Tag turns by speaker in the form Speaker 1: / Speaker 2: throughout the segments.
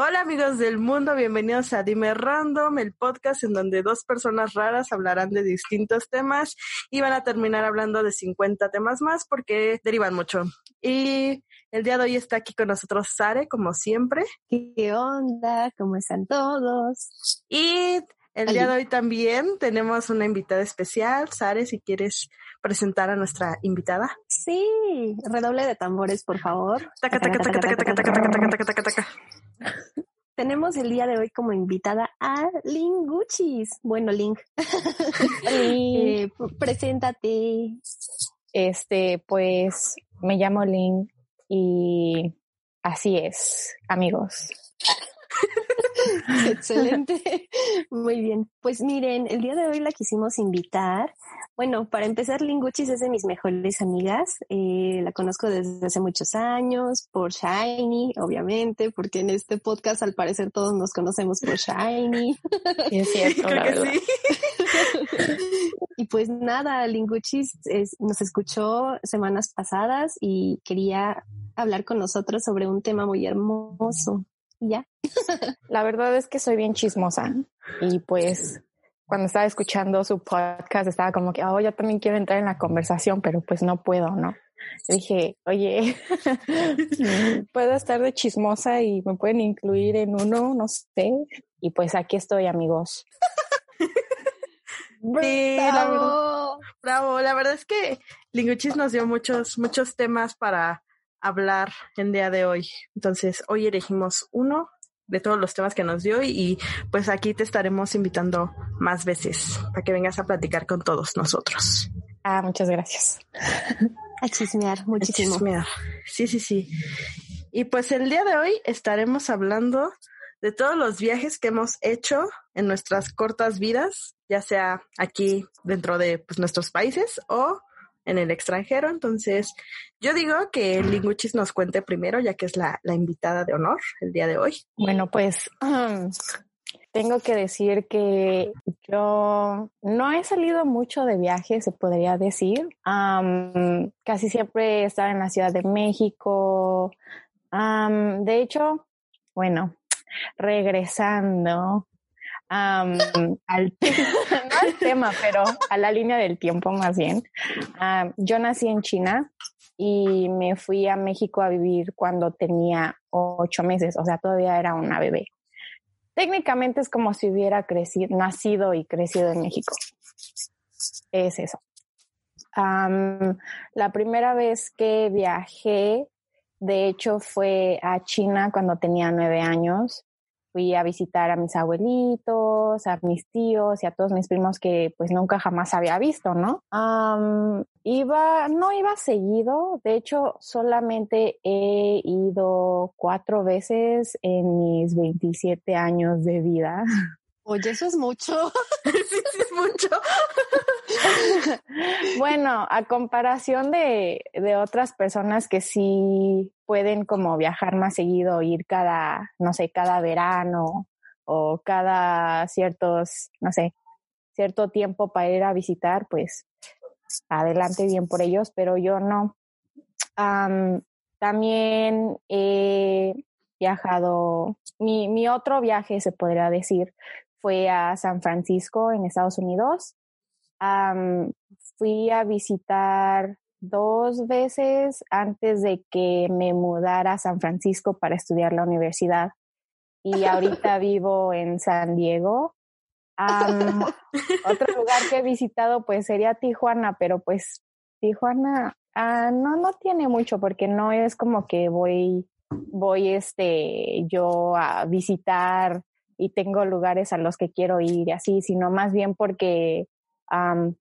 Speaker 1: Hola amigos del mundo, bienvenidos a Dime Random, el podcast en donde dos personas raras hablarán de distintos temas y van a terminar hablando de 50 temas más porque derivan mucho. Y el día de hoy está aquí con nosotros Sare, como siempre.
Speaker 2: ¿Qué onda? ¿Cómo están todos?
Speaker 1: Y el día de hoy también tenemos una invitada especial. Sare, si quieres presentar a nuestra invitada.
Speaker 2: Sí, redoble de tambores, por favor. Tenemos el día de hoy como invitada a Linguchis. Bueno, Link. eh, preséntate.
Speaker 3: Este, pues me llamo Link y así es, amigos.
Speaker 2: Excelente. Muy bien. Pues miren, el día de hoy la quisimos invitar. Bueno, para empezar, Linguchis es de mis mejores amigas. Eh, la conozco desde hace muchos años, por Shiny, obviamente, porque en este podcast al parecer todos nos conocemos por Shiny.
Speaker 3: es cierto, la verdad.
Speaker 2: y pues nada, Linguchis nos escuchó semanas pasadas y quería hablar con nosotros sobre un tema muy hermoso ya.
Speaker 3: La verdad es que soy bien chismosa y pues cuando estaba escuchando su podcast estaba como que, oh, yo también quiero entrar en la conversación, pero pues no puedo, ¿no? dije, oye, puedo estar de chismosa y me pueden incluir en uno, no sé. Y pues aquí estoy, amigos.
Speaker 1: Sí, bravo. bravo. La verdad es que Linguchis nos dio muchos, muchos temas para hablar en día de hoy. Entonces, hoy elegimos uno de todos los temas que nos dio y, pues aquí te estaremos invitando más veces para que vengas a platicar con todos nosotros.
Speaker 3: Ah, muchas gracias.
Speaker 2: A chismear, muchísimo. A chismear.
Speaker 1: Sí, sí, sí. Y pues el día de hoy estaremos hablando de todos los viajes que hemos hecho en nuestras cortas vidas, ya sea aquí dentro de pues, nuestros países o en el extranjero. Entonces, yo digo que Linguchis nos cuente primero, ya que es la, invitada de honor el día de hoy.
Speaker 3: Bueno, pues tengo que decir que yo no he salido mucho de viaje, se podría decir. casi siempre he estado en la Ciudad de México. de hecho, bueno, regresando al, tema, pero a la línea del tiempo más bien. yo nací en China y me fui a México a vivir cuando tenía ocho meses, o sea, todavía era una bebé. Técnicamente es como si hubiera crecido, nacido y crecido en México. Es eso. la primera vez que viajé, de hecho, fue a China cuando tenía nueve años fui a visitar a mis abuelitos, a mis tíos y a todos mis primos que pues nunca jamás había visto, ¿no? iba, no iba seguido, de hecho solamente he ido cuatro veces en mis 27 años de vida.
Speaker 2: Oye, eso es mucho.
Speaker 1: sí, sí, es mucho.
Speaker 3: bueno, a comparación de, de, otras personas que sí pueden como viajar más seguido, ir cada, no sé, cada verano o cada ciertos, no sé, cierto tiempo para ir a visitar, pues adelante bien por ellos, pero yo no. también he viajado, mi, mi otro viaje se podría decir fue a San Francisco en Estados Unidos. fui a visitar dos veces antes de que me mudara a San Francisco para estudiar la universidad. Y ahorita vivo en San Diego. otro lugar que he visitado pues sería Tijuana, pero pues Tijuana ah, no, no tiene mucho porque no es como que voy voy este, yo a visitar y tengo lugares a los que quiero ir y así, sino más bien porque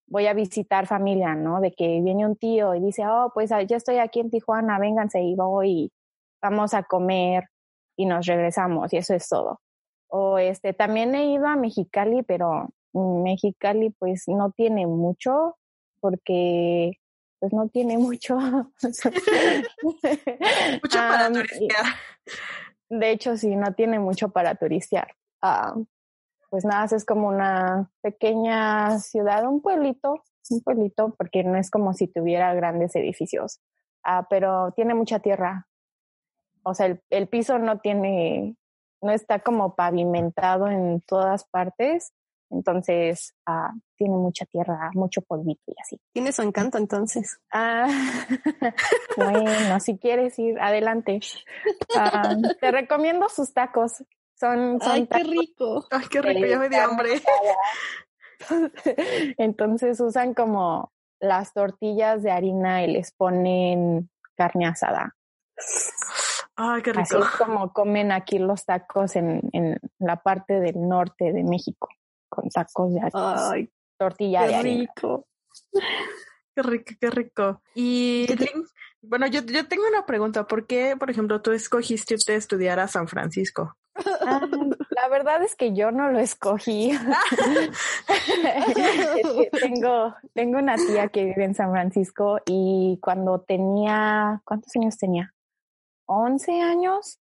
Speaker 3: voy a visitar familia, ¿no? De que viene un tío y dice, oh, pues ah, yo estoy aquí en Tijuana, vénganse y voy, vamos a comer y nos regresamos y eso es todo. O este, también he ido a Mexicali, pero Mexicali pues no tiene mucho porque pues no tiene mucho.
Speaker 1: mucho para turistear.
Speaker 3: De hecho, sí, no tiene mucho para turistear. Ah, pues nada, es como una pequeña ciudad, un pueblito, un pueblito, porque no es como si tuviera grandes edificios, ah, pero tiene mucha tierra. O sea, el, el piso no tiene, no está como pavimentado en todas partes, entonces ah, tiene mucha tierra, mucho polvito y así.
Speaker 2: Tiene su encanto entonces.
Speaker 3: Ah, bueno, si quieres ir, adelante. Te recomiendo sus tacos. Son, son
Speaker 2: Ay, qué rico.
Speaker 1: Ay, qué rico, ya me di hambre.
Speaker 3: Entonces usan como las tortillas de harina y les ponen carne asada.
Speaker 1: Ay, qué rico.
Speaker 3: Así es como comen aquí los tacos en, en la parte del norte de México, con tacos de harina.
Speaker 2: Ay,
Speaker 3: tortilla de
Speaker 2: qué
Speaker 3: harina.
Speaker 2: rico.
Speaker 1: Qué rico, qué rico. Y bueno, yo, yo tengo una pregunta. ¿Por qué, por ejemplo, tú escogiste usted estudiar a San Francisco?
Speaker 3: Ah, la verdad es que yo no lo escogí. Tengo, tengo una tía que vive en San Francisco y cuando tenía, ¿cuántos años tenía? 11 años.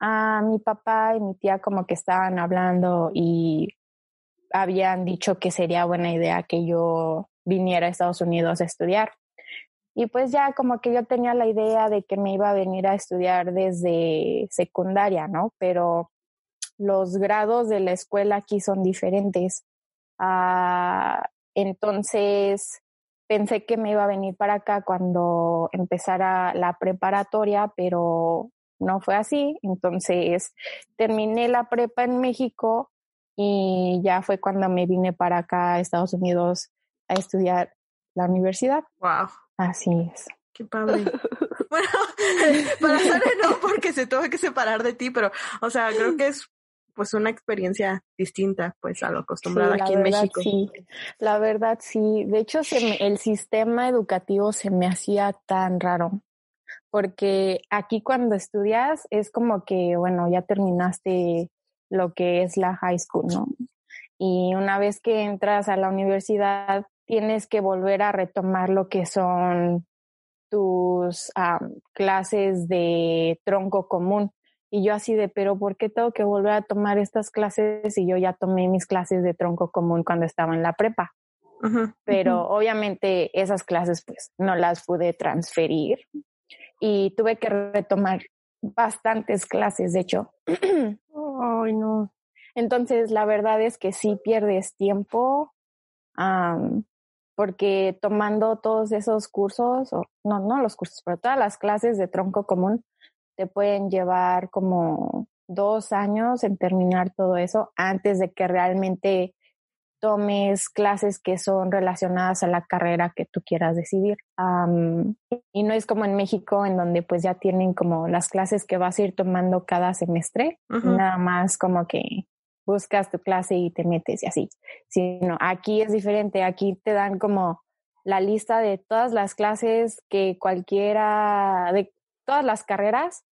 Speaker 3: A mi papá y mi tía como que estaban hablando y habían dicho que sería buena idea que yo viniera a Estados Unidos a estudiar. Y pues ya como que yo tenía la idea de que me iba a venir a estudiar desde secundaria, ¿no? Pero los grados de la escuela aquí son diferentes. Ah, entonces pensé que me iba a venir para acá cuando empezara la preparatoria, pero no fue así. Entonces terminé la prepa en México y ya fue cuando me vine para acá a Estados Unidos a estudiar la universidad.
Speaker 1: Wow,
Speaker 3: Así es.
Speaker 1: qué padre. bueno, para Sara no, porque se tuvo que separar de ti, pero, o sea, creo que es pues una experiencia distinta, pues, a lo acostumbrado
Speaker 3: Sí,
Speaker 1: aquí en México.
Speaker 3: Sí, la verdad sí. De hecho, se me- el sistema educativo se me hacía tan raro, porque aquí cuando estudias es como que, bueno, ya terminaste lo que es la high school, ¿no? Y una vez que entras a la universidad, tienes que volver a retomar lo que son tus clases de tronco común. Y yo así de, pero ¿por qué tengo que volver a tomar estas clases si yo ya tomé mis clases de tronco común cuando estaba en la prepa? Pero obviamente esas clases pues no las pude transferir y tuve que retomar bastantes clases, de hecho.
Speaker 2: Ay, no.
Speaker 3: Entonces, la verdad es que sí pierdes tiempo am, porque tomando todos esos cursos, o no, no los cursos, pero todas las clases de tronco común te pueden llevar como dos años en terminar todo eso antes de que realmente tomes clases que son relacionadas a la carrera que tú quieras decidir. Am, y no es como en México, en donde pues ya tienen como las clases que vas a ir tomando cada semestre, nada más como que buscas tu clase y te metes y así. Sino aquí es diferente, aquí te dan como la lista de todas las clases que cualquiera, de todas las carreras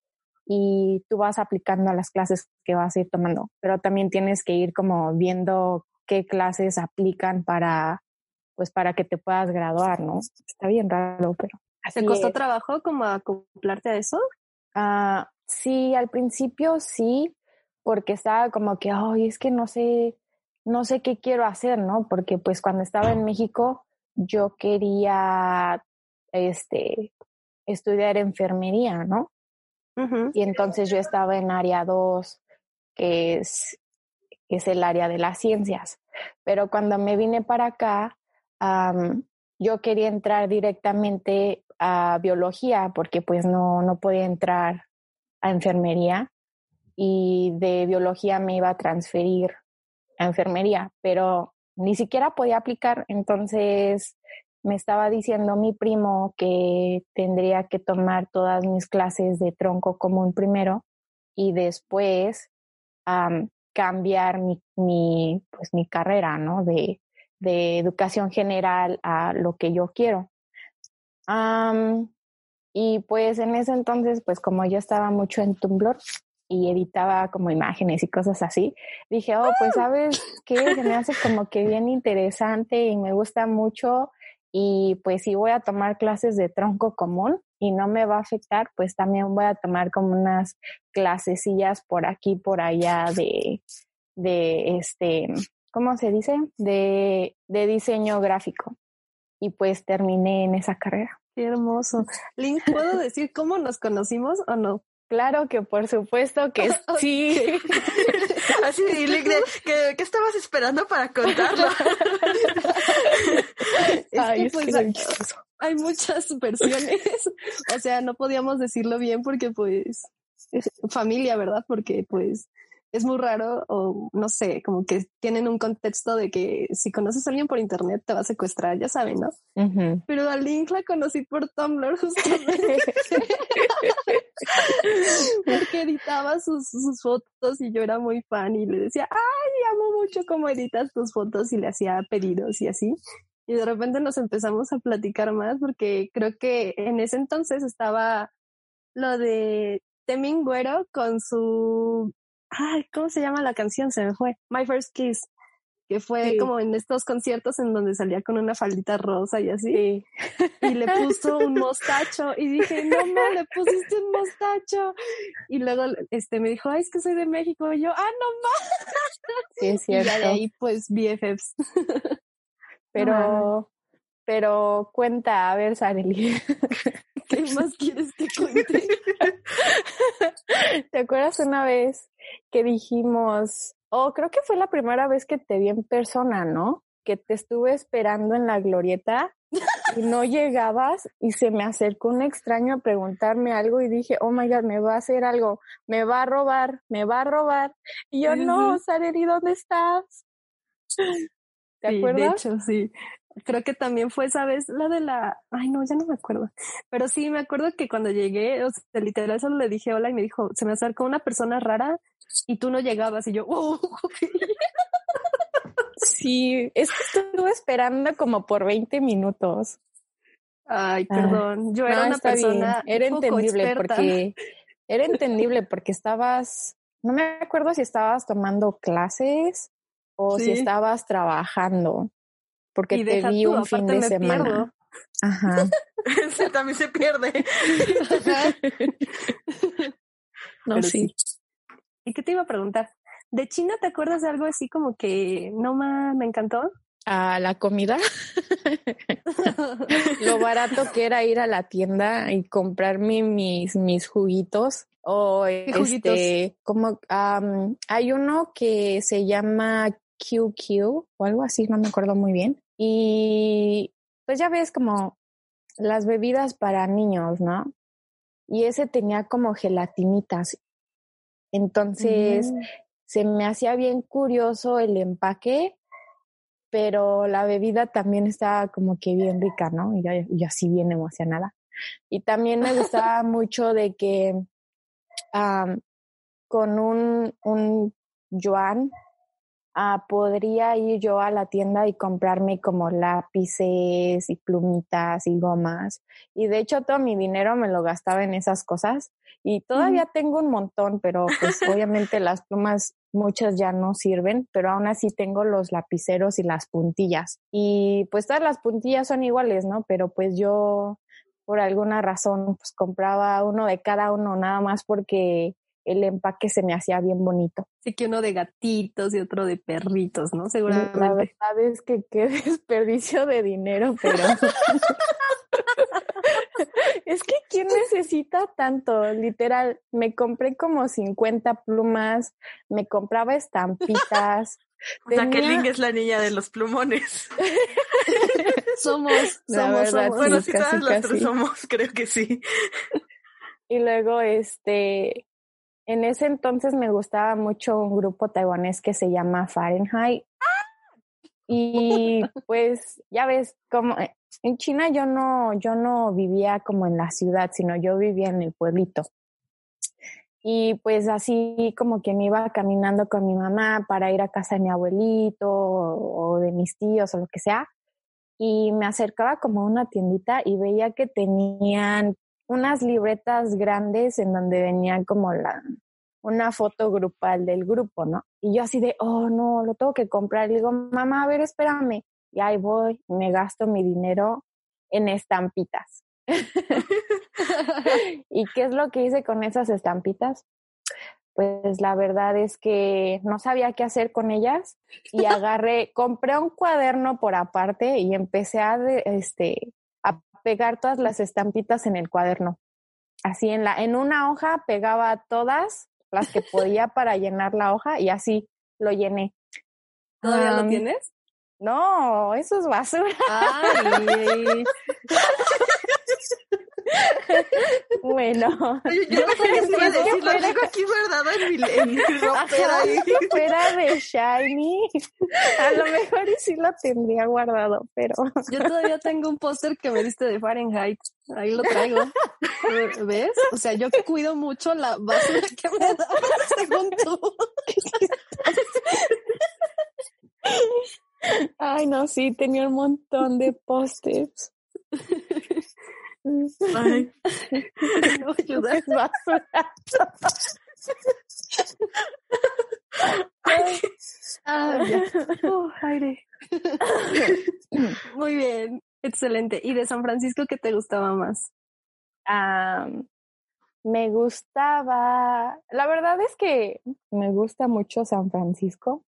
Speaker 3: y tú vas aplicando a las clases que vas a ir tomando, pero también tienes que ir como viendo qué clases aplican para, pues para que te puedas graduar, ¿no? Está bien raro, pero
Speaker 2: ¿Te costó
Speaker 3: es.
Speaker 2: trabajo como acoplarte a eso?
Speaker 3: Ah, sí, al principio sí, porque estaba como que, ay, es que no sé, no sé qué quiero hacer, ¿no? Porque pues cuando estaba en México yo quería, este, estudiar enfermería, ¿no? Y entonces yo estaba en área 2, que es, es el área de las ciencias. Pero cuando me vine para acá, yo quería entrar directamente a biología porque pues no, no podía entrar a enfermería y de biología me iba a transferir a enfermería, pero ni siquiera podía aplicar, entonces me estaba diciendo mi primo que tendría que tomar todas mis clases de tronco común primero y después cambiar mi, mi, pues, mi carrera, ¿no? De, de educación general a lo que yo quiero. y pues en ese entonces, pues como yo estaba mucho en Tumblr y editaba como imágenes y cosas así, dije, oh, pues sabes qué, se me hace como que bien interesante y me gusta mucho y pues si voy a tomar clases de tronco común y no me va a afectar, pues también voy a tomar como unas clasecillas por aquí, por allá de, de este, ¿cómo se dice? De, de diseño gráfico. Y pues terminé en esa carrera.
Speaker 2: Qué hermoso. Link, ¿puedo decir cómo nos conocimos o no?
Speaker 3: Claro que por supuesto que sí.
Speaker 1: Así, Link, ¿qué, estabas esperando para contarlo?
Speaker 2: es pues, hay muchas versiones. o sea, no podíamos decirlo bien porque pues es familia, ¿verdad? Porque pues es muy raro o no sé, como que tienen un contexto de que si conoces a alguien por internet te va a secuestrar, ya saben, ¿no? Pero a Link la conocí por Tumblr justamente. Porque editaba sus, sus, fotos y yo era muy fan y le decía, ay, amo mucho cómo editas tus fotos y le hacía pedidos y así. Y de repente nos empezamos a platicar más porque creo que en ese entonces estaba lo de Temin Güero con su ay, ¿cómo se llama la canción? Se me fue. My First Kiss, que fue como en estos conciertos en donde salía con una faldita rosa y así. Y le puso un mostacho y dije, no, no, le pusiste un mostacho. Y luego este me dijo, ay, es que soy de México. Y yo, ah, no más.
Speaker 3: Sí, es cierto.
Speaker 2: Y de ahí, pues, BFFs.
Speaker 3: Pero, pero cuenta, a ver, Sareli.
Speaker 2: ¿Qué más quieres que cuente?
Speaker 3: ¿Te acuerdas una vez que dijimos, oh, creo que fue la primera vez que te vi en persona, ¿no? Que te estuve esperando en la glorieta y no llegabas y se me acercó un extraño a preguntarme algo y dije, oh my God, me va a hacer algo, me va a robar, me va a robar. Y yo, no, Sareri, ¿dónde estás?
Speaker 2: ¿Te acuerdas? De hecho, sí creo que también fue esa vez la de la, ay no, ya no me acuerdo, pero sí me acuerdo que cuando llegué, o sea, literal solo le dije hola y me dijo, se me acercó una persona rara y tú no llegabas. Y yo, oh,
Speaker 3: Sí, es que estuve esperando como por 20 minutos.
Speaker 2: Ay, perdón, yo era una persona.
Speaker 3: Era entendible porque era entendible porque estabas, no me acuerdo si estabas tomando clases o si estabas trabajando porque te vi un fin de semana. Ajá.
Speaker 1: también se pierde.
Speaker 3: no, sí.
Speaker 2: ¿Y qué te iba a preguntar? ¿De China te acuerdas de algo así como que no más me encantó?
Speaker 3: A la comida. Lo barato que era ir a la tienda y comprarme mis, mis juguitos. O este, como hay uno que se llama QQ o algo así, no me acuerdo muy bien. Y pues ya ves como las bebidas para niños, ¿no? Y ese tenía como gelatinitas. Entonces mm. se me hacía bien curioso el empaque, pero la bebida también estaba como que bien rica, ¿no? Y yo, así bien emocionada. Y también me gustaba mucho de que con un, un yuan Ah, podría ir yo a la tienda y comprarme como lápices y plumitas y gomas. Y de hecho todo mi dinero me lo gastaba en esas cosas. Y todavía tengo un montón, pero pues obviamente las plumas muchas ya no sirven, pero aún así tengo los lapiceros y las puntillas. Y pues todas las puntillas son iguales, ¿no? Pero pues yo por alguna razón pues compraba uno de cada uno nada más porque el empaque se me hacía bien bonito.
Speaker 2: Sí, que uno de gatitos y otro de perritos, ¿no? Seguramente.
Speaker 3: La verdad es que qué desperdicio de dinero, pero... es que ¿quién necesita tanto? Literal, me compré como 50 plumas, me compraba estampitas.
Speaker 1: O sea, que Ling es la niña de los plumones.
Speaker 2: somos, somos, somos.
Speaker 1: Bueno, sí, todas las tres somos, creo que sí.
Speaker 3: Y luego, este, en ese entonces me gustaba mucho un grupo taiwanés que se llama Fahrenheit. Y pues ya ves, como eh, en China yo no, yo no vivía como en la ciudad, sino yo vivía en el pueblito. Y pues así como que me iba caminando con mi mamá para ir a casa de mi abuelito o, de mis tíos o lo que sea. Y me acercaba como a una tiendita y veía que tenían unas libretas grandes en donde venían como la, una foto grupal del grupo, ¿no? Y yo así de, oh, no, lo tengo que comprar. Y digo, mamá, a ver, espérame. Y ahí voy, me gasto mi dinero en estampitas. ¿Y qué es lo que hice con esas estampitas? Pues la verdad es que no sabía qué hacer con ellas y agarré, compré un cuaderno por aparte y empecé a, este, pegar todas las estampitas en el cuaderno. Así en la, en una hoja pegaba todas las que podía para llenar la hoja y así lo llené.
Speaker 2: ¿Todavía lo tienes?
Speaker 3: No, eso es basura.
Speaker 1: Ay.
Speaker 3: bueno.
Speaker 1: Yo, yo sabía si iba a decir, lo tengo aquí guardado en mi, en mi ropera. ahí.
Speaker 3: Fuera de Shiny. A lo mejor y sí lo tendría guardado, pero.
Speaker 2: Yo todavía tengo un póster que me diste de Fahrenheit. Ahí lo traigo. ¿Ves? O sea, yo cuido mucho la basura que me da, según tú.
Speaker 3: Ay, no, sí, tenía un montón de post-its.
Speaker 1: Ay.
Speaker 2: Ayuda. Ah, ya. Oh, aire. Muy bien, excelente. ¿Y de San Francisco qué te gustaba más?
Speaker 3: Ah, me gustaba, la verdad es que me gusta mucho San Francisco.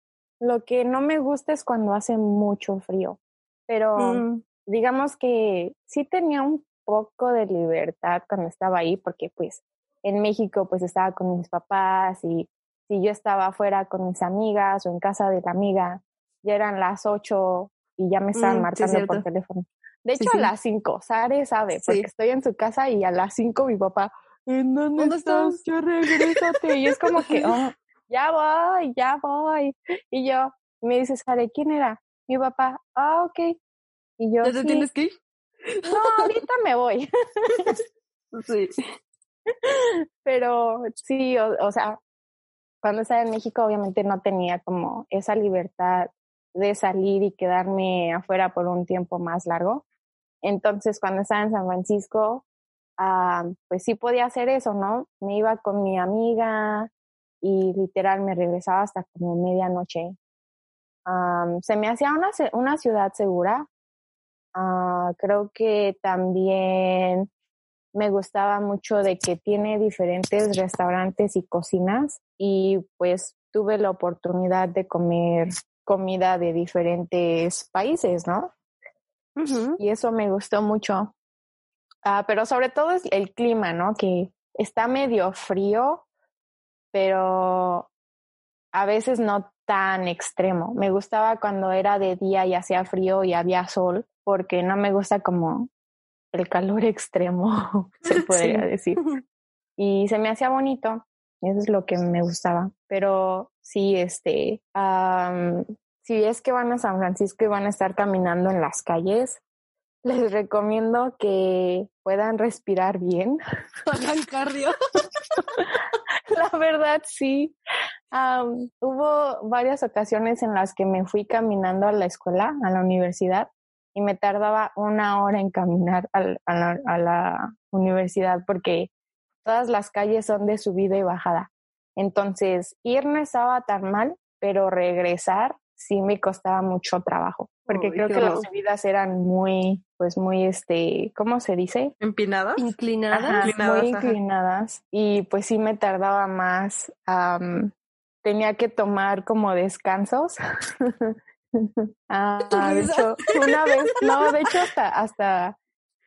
Speaker 3: Lo que no me gusta es cuando hace mucho frío, pero
Speaker 2: Mm,
Speaker 3: digamos que sí tenía un poco de libertad cuando estaba ahí, porque pues en México pues estaba con mis papás y si yo estaba afuera con mis amigas o en casa de la amiga, ya eran las ocho y ya me estaban
Speaker 2: Mm, sí,
Speaker 3: marcando por teléfono. De hecho,
Speaker 2: sí.
Speaker 3: a las cinco, Sare sabe, porque estoy en su casa y a las cinco mi papá, ¿en dónde,
Speaker 2: ¿Dónde
Speaker 3: estás? Ya regrésate. Y es como que, "Oh, ya voy, ya voy. Y yo, me dice Sare, ¿quién era? Mi papá, ah, ok. Y yo,
Speaker 2: ¿Ya te tienes que ir?
Speaker 3: No, ahorita me voy.
Speaker 2: Sí.
Speaker 3: Pero sí, o, o sea, cuando estaba en México obviamente no tenía como esa libertad de salir y quedarme afuera por un tiempo más largo. Entonces, cuando estaba en San Francisco, ah, pues sí podía hacer eso, ¿no? Me iba con mi amiga y literal me regresaba hasta como medianoche. Am, se me hacía una, una ciudad segura. Ah, creo que también me gustaba mucho de que tiene diferentes restaurantes y cocinas y pues tuve la oportunidad de comer comida de diferentes países, ¿no? Y eso me gustó mucho. Ah, pero sobre todo es el clima, ¿no? Que está medio frío, pero a veces no tan extremo. Me gustaba cuando era de día y hacía frío y había sol, porque no me gusta como el calor extremo, se podría
Speaker 2: Sí.
Speaker 3: decir. Y se me hacía bonito, eso es lo que me gustaba. Pero sí, este, am, si es que van a San Francisco y van a estar caminando en las calles, les recomiendo que puedan respirar bien.
Speaker 2: Hagan cardio.
Speaker 3: La verdad, sí. Am, hubo varias ocasiones en las que me fui caminando a la escuela, a la universidad, y me tardaba una hora en caminar al- a, la, a la universidad porque todas las calles son de subida y bajada. Entonces, ir no estaba tan mal, pero regresar sí me costaba mucho trabajo, porque creo que las subidas eran muy, pues muy, este, ¿cómo se dice?
Speaker 1: ¿Empinadas?
Speaker 3: Ajá,
Speaker 1: Inclinadas,
Speaker 3: muy
Speaker 1: ajá.
Speaker 3: inclinadas y pues sí me tardaba más. Tenía que tomar como descansos. Ah, de hecho, una vez, no, de hecho hasta, hasta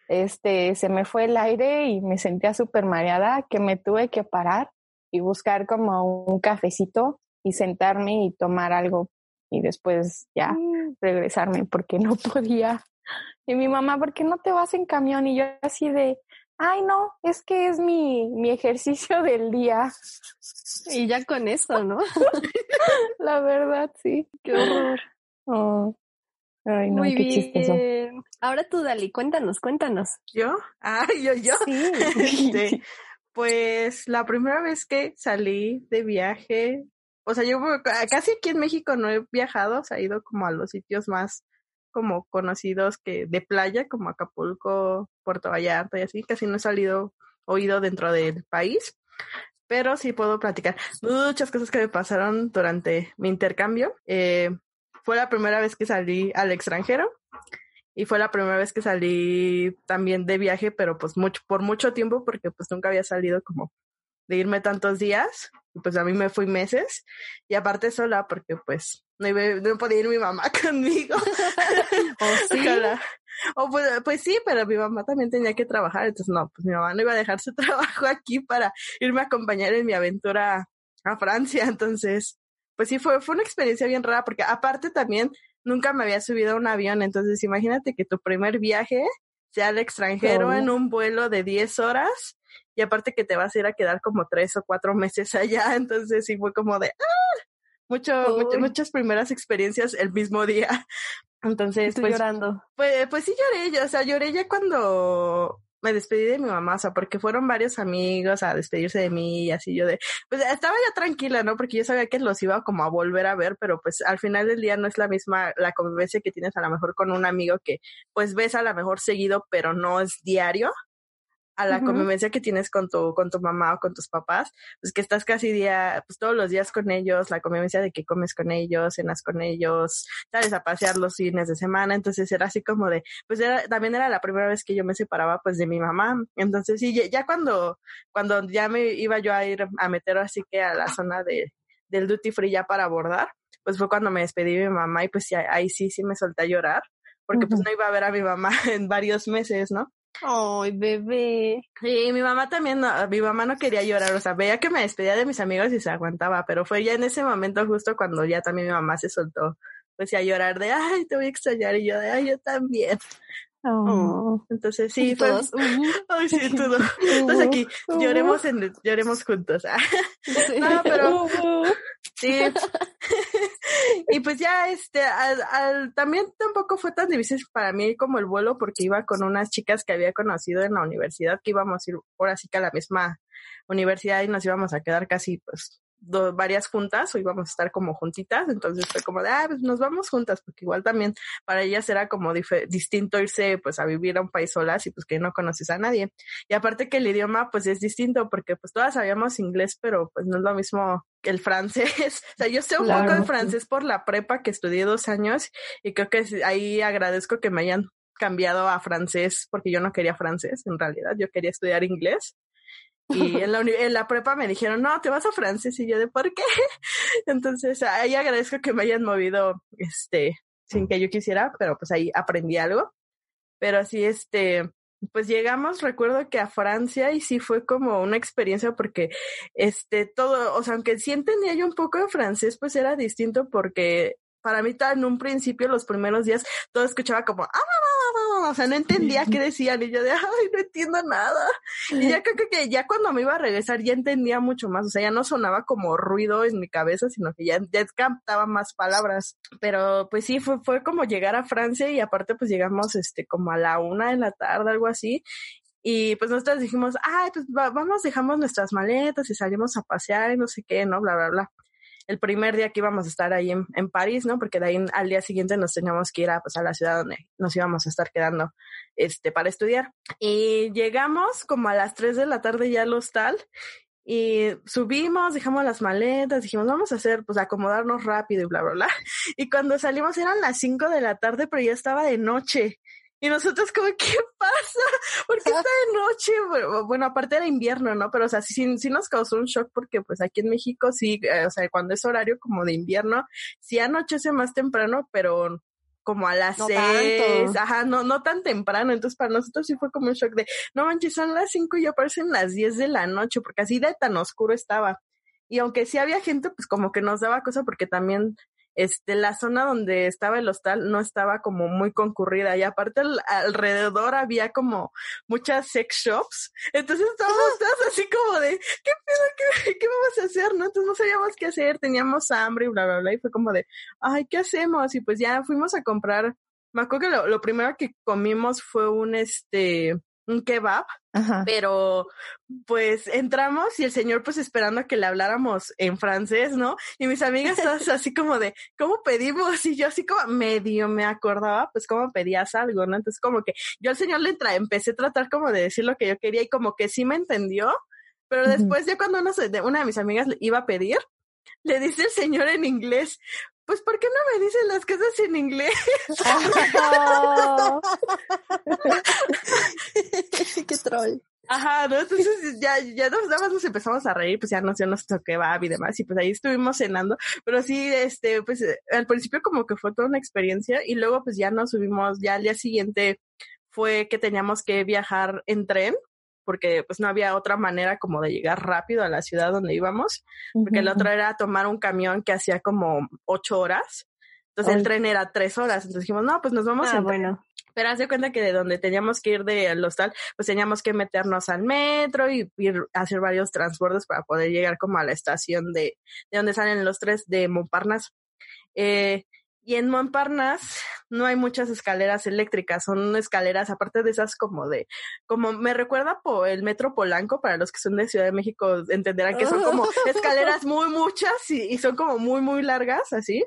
Speaker 3: este se me fue el aire y me sentía súper mareada que me tuve que parar y buscar como un cafecito y sentarme y tomar algo y después ya
Speaker 2: Mm,
Speaker 3: regresarme porque no podía. Y mi mamá, ¿por qué no te vas en camión? Y yo así de, ay no, es que es mi, mi ejercicio del día.
Speaker 2: Y ya con eso, ¿no?
Speaker 3: La verdad, sí.
Speaker 2: Qué horror.
Speaker 3: Oh, Ay, no,
Speaker 2: Muy
Speaker 3: qué
Speaker 2: bien.
Speaker 3: chistoso.
Speaker 2: Ahora tú, Dali, cuéntanos, cuéntanos.
Speaker 1: ¿Yo? Ah, yo, yo.
Speaker 2: Sí.
Speaker 1: Este, pues la primera vez que salí de viaje, o sea, yo casi aquí en México no he viajado, o sea, he ido como a los sitios más como conocidos que de playa, como Acapulco, Puerto Vallarta y así, casi no he salido o ido dentro del país, pero sí puedo platicar muchas cosas que me pasaron durante mi intercambio. Eh, fue la primera vez que salí al extranjero y fue la primera vez que salí también de viaje, pero pues mucho, por mucho tiempo, porque pues nunca había salido como de irme tantos días, pues a mí me fui meses, y aparte sola, porque pues no, iba, no podía ir mi mamá conmigo.
Speaker 2: ¿O sí?
Speaker 1: Ojalá. O pues, pues sí, pero mi mamá también tenía que trabajar, entonces no, pues mi mamá no iba a dejar su trabajo aquí para irme a acompañar en mi aventura a Francia, entonces, pues sí, fue, fue una experiencia bien rara, porque aparte también nunca me había subido a un avión, entonces imagínate que tu primer viaje sea al extranjero en un vuelo de 10 horas y aparte que te vas a ir a quedar como tres o cuatro meses allá, entonces sí fue como de ¡ah! mucho, mucho- muchas primeras experiencias el mismo día. Entonces,
Speaker 2: Estoy
Speaker 1: pues,
Speaker 2: llorando.
Speaker 1: pues, pues sí lloré, yo, o sea, lloré ya cuando me despedí de mi mamá, o sea, porque fueron varios amigos a despedirse de mí y así yo de, pues estaba ya tranquila, ¿no? Porque yo sabía que los iba como a volver a ver, pero pues al final del día no es la misma la convivencia que tienes a lo mejor con un amigo que pues ves a lo mejor seguido, pero no es diario a la convivencia que tienes con tu, con tu mamá o con tus papás, pues que estás casi día, pues todos los días con ellos, la convivencia de que comes con ellos, cenas con ellos, sales a pasear los fines de semana, entonces era así como de, pues era, también era la primera vez que yo me separaba pues de mi mamá, entonces sí, ya, ya cuando, cuando ya me iba yo a ir a meter así que a la zona de, del duty free ya para abordar, pues fue cuando me despedí de mi mamá y pues ya, ahí sí, sí me solté a llorar, porque pues no iba a ver a mi mamá en varios meses, ¿no?
Speaker 2: Ay, bebé.
Speaker 1: Sí, mi mamá también, no, mi mamá no quería llorar, o sea, veía que me despedía de mis amigos y se aguantaba, pero fue ya en ese momento justo cuando ya también mi mamá se soltó, pues a llorar de, ay, te voy a extrañar, y yo de, ay, yo también.
Speaker 3: Oh.
Speaker 1: Entonces sí,
Speaker 2: Y
Speaker 1: fue,
Speaker 2: "Ujú".
Speaker 1: ay, sí, todo. Entonces aquí, lloremos, en, lloremos juntos. ah.
Speaker 2: Sí.
Speaker 1: No, pero-. Sí. y pues ya, este, al, también tampoco fue tan difícil para mí como el vuelo porque iba con unas chicas que había conocido en la universidad, que íbamos a ir ahora sí que a la misma universidad y nos íbamos a quedar casi, pues, do- varias juntas o íbamos a estar como juntitas, entonces fue como de, ah, pues nos vamos juntas, porque igual también para ellas era como distinto irse pues a vivir a un país solas y pues que no conoces a nadie. Y aparte que el idioma pues es distinto porque pues todas sabíamos inglés, pero pues no es lo mismo que el francés. o sea, yo sé un poco de francés por la prepa que estudié dos años y creo que ahí agradezco que me hayan cambiado a francés porque yo no quería francés en realidad, yo quería estudiar inglés. Y en la, en la prepa me dijeron, no, te vas a francés. Y yo de, ¿por qué? Entonces, ahí agradezco que me hayan movido, este, sin que yo quisiera, pero pues ahí aprendí algo. Pero así, este, pues llegamos, recuerdo que a Francia y sí fue como una experiencia porque, este, todo, o sea, aunque sí entendía yo un poco de francés, pues era distinto porque para mí en un principio, los primeros días, todo escuchaba como, "Ah, ah, ah, ah", o sea, no entendía qué decían y yo de, ay, no entiendo nada. Y ya creo que ya cuando me iba a regresar ya entendía mucho más, o sea, ya no sonaba como ruido en mi cabeza, sino que ya, ya captaba más palabras. Pero pues sí, fue, fue como llegar a Francia y aparte pues llegamos este como a la una de la tarde, algo así. Y pues nosotros dijimos, ay, pues va- vamos, dejamos nuestras maletas y salimos a pasear y no sé qué, ¿no? Bla, bla, bla. El primer día que íbamos a estar ahí en, París, ¿no? Porque de ahí al día siguiente nos teníamos que ir a, pues, a la ciudad donde nos íbamos a estar quedando este, para estudiar. Y llegamos como a las 3 de la tarde ya al hostal y subimos, dejamos las maletas, dijimos, vamos a hacer, pues acomodarnos rápido y bla, bla, bla. Y cuando salimos eran las 5 de la tarde, pero ya estaba de noche. Y nosotros como, ¿qué pasa? ¿Por qué está de noche? Bueno, aparte era invierno, ¿no? Pero, o sea, sí, sí nos causó un shock porque, pues, aquí en México sí, eh, o sea, cuando es horario como de invierno, sí anochece más temprano, pero como a las
Speaker 2: No
Speaker 1: seis,
Speaker 2: tanto.
Speaker 1: ajá, no, no tan temprano. Entonces, para nosotros sí fue como un shock de, no manches, son las cinco y ya parecen las diez de la noche, porque así de tan oscuro estaba. Y aunque sí había gente, pues como que nos daba cosa porque también este, la zona donde estaba el hostal no estaba como muy concurrida y aparte al- alrededor había como muchas sex shops. Entonces estábamos todas así como de, ¿qué pedo? ¿Qué, ¿Qué vamos a hacer? ¿No? Entonces no sabíamos qué hacer, teníamos hambre y bla, bla, bla. Y fue como de, ay, ¿qué hacemos? Y pues ya fuimos a comprar me acuerdo que lo, lo primero que comimos fue un, este, un kebab,
Speaker 3: Ajá.
Speaker 1: pero pues entramos y el señor pues esperando a que le habláramos en francés, ¿no? Y mis amigas todas así como de, ¿cómo pedimos? Y yo así como medio me acordaba, pues cómo pedías algo, ¿no? Entonces como que yo al señor le tra empecé a tratar como de decir lo que yo quería y como que sí me entendió, pero después ya cuando una, de una de mis amigas le iba a pedir, le dice el señor en inglés, pues ¿por qué no me dicen las cosas en inglés?
Speaker 3: Oh,
Speaker 2: Qué troll.
Speaker 1: Ajá, ¿no? Entonces ya, ya nos, nada más nos empezamos a reír, pues ya nos dio nuestro kebab y demás, y pues ahí estuvimos cenando, pero sí, este, pues al principio como que fue toda una experiencia, y luego pues ya nos subimos, ya al día siguiente fue que teníamos que viajar en tren, porque pues no había otra manera como de llegar rápido a la ciudad donde íbamos, porque el
Speaker 3: ujú.
Speaker 1: otro era tomar un camión que hacía como ocho horas, entonces el tren era tres horas, entonces dijimos, no, pues nos vamos
Speaker 2: Ah,
Speaker 1: tren.
Speaker 2: bueno.
Speaker 1: Pero haz de cuenta que de donde teníamos que ir del hostal, pues teníamos que meternos al metro y ir a hacer varios transportes para poder llegar como a la estación de, de donde salen los tres de Montparnasse. Eh, y en Montparnasse no hay muchas escaleras eléctricas, son escaleras aparte de esas como de, como me recuerda por el metro Polanco, para los que son de Ciudad de México entenderán que son como escaleras muy muchas y, y son como muy, muy largas, así.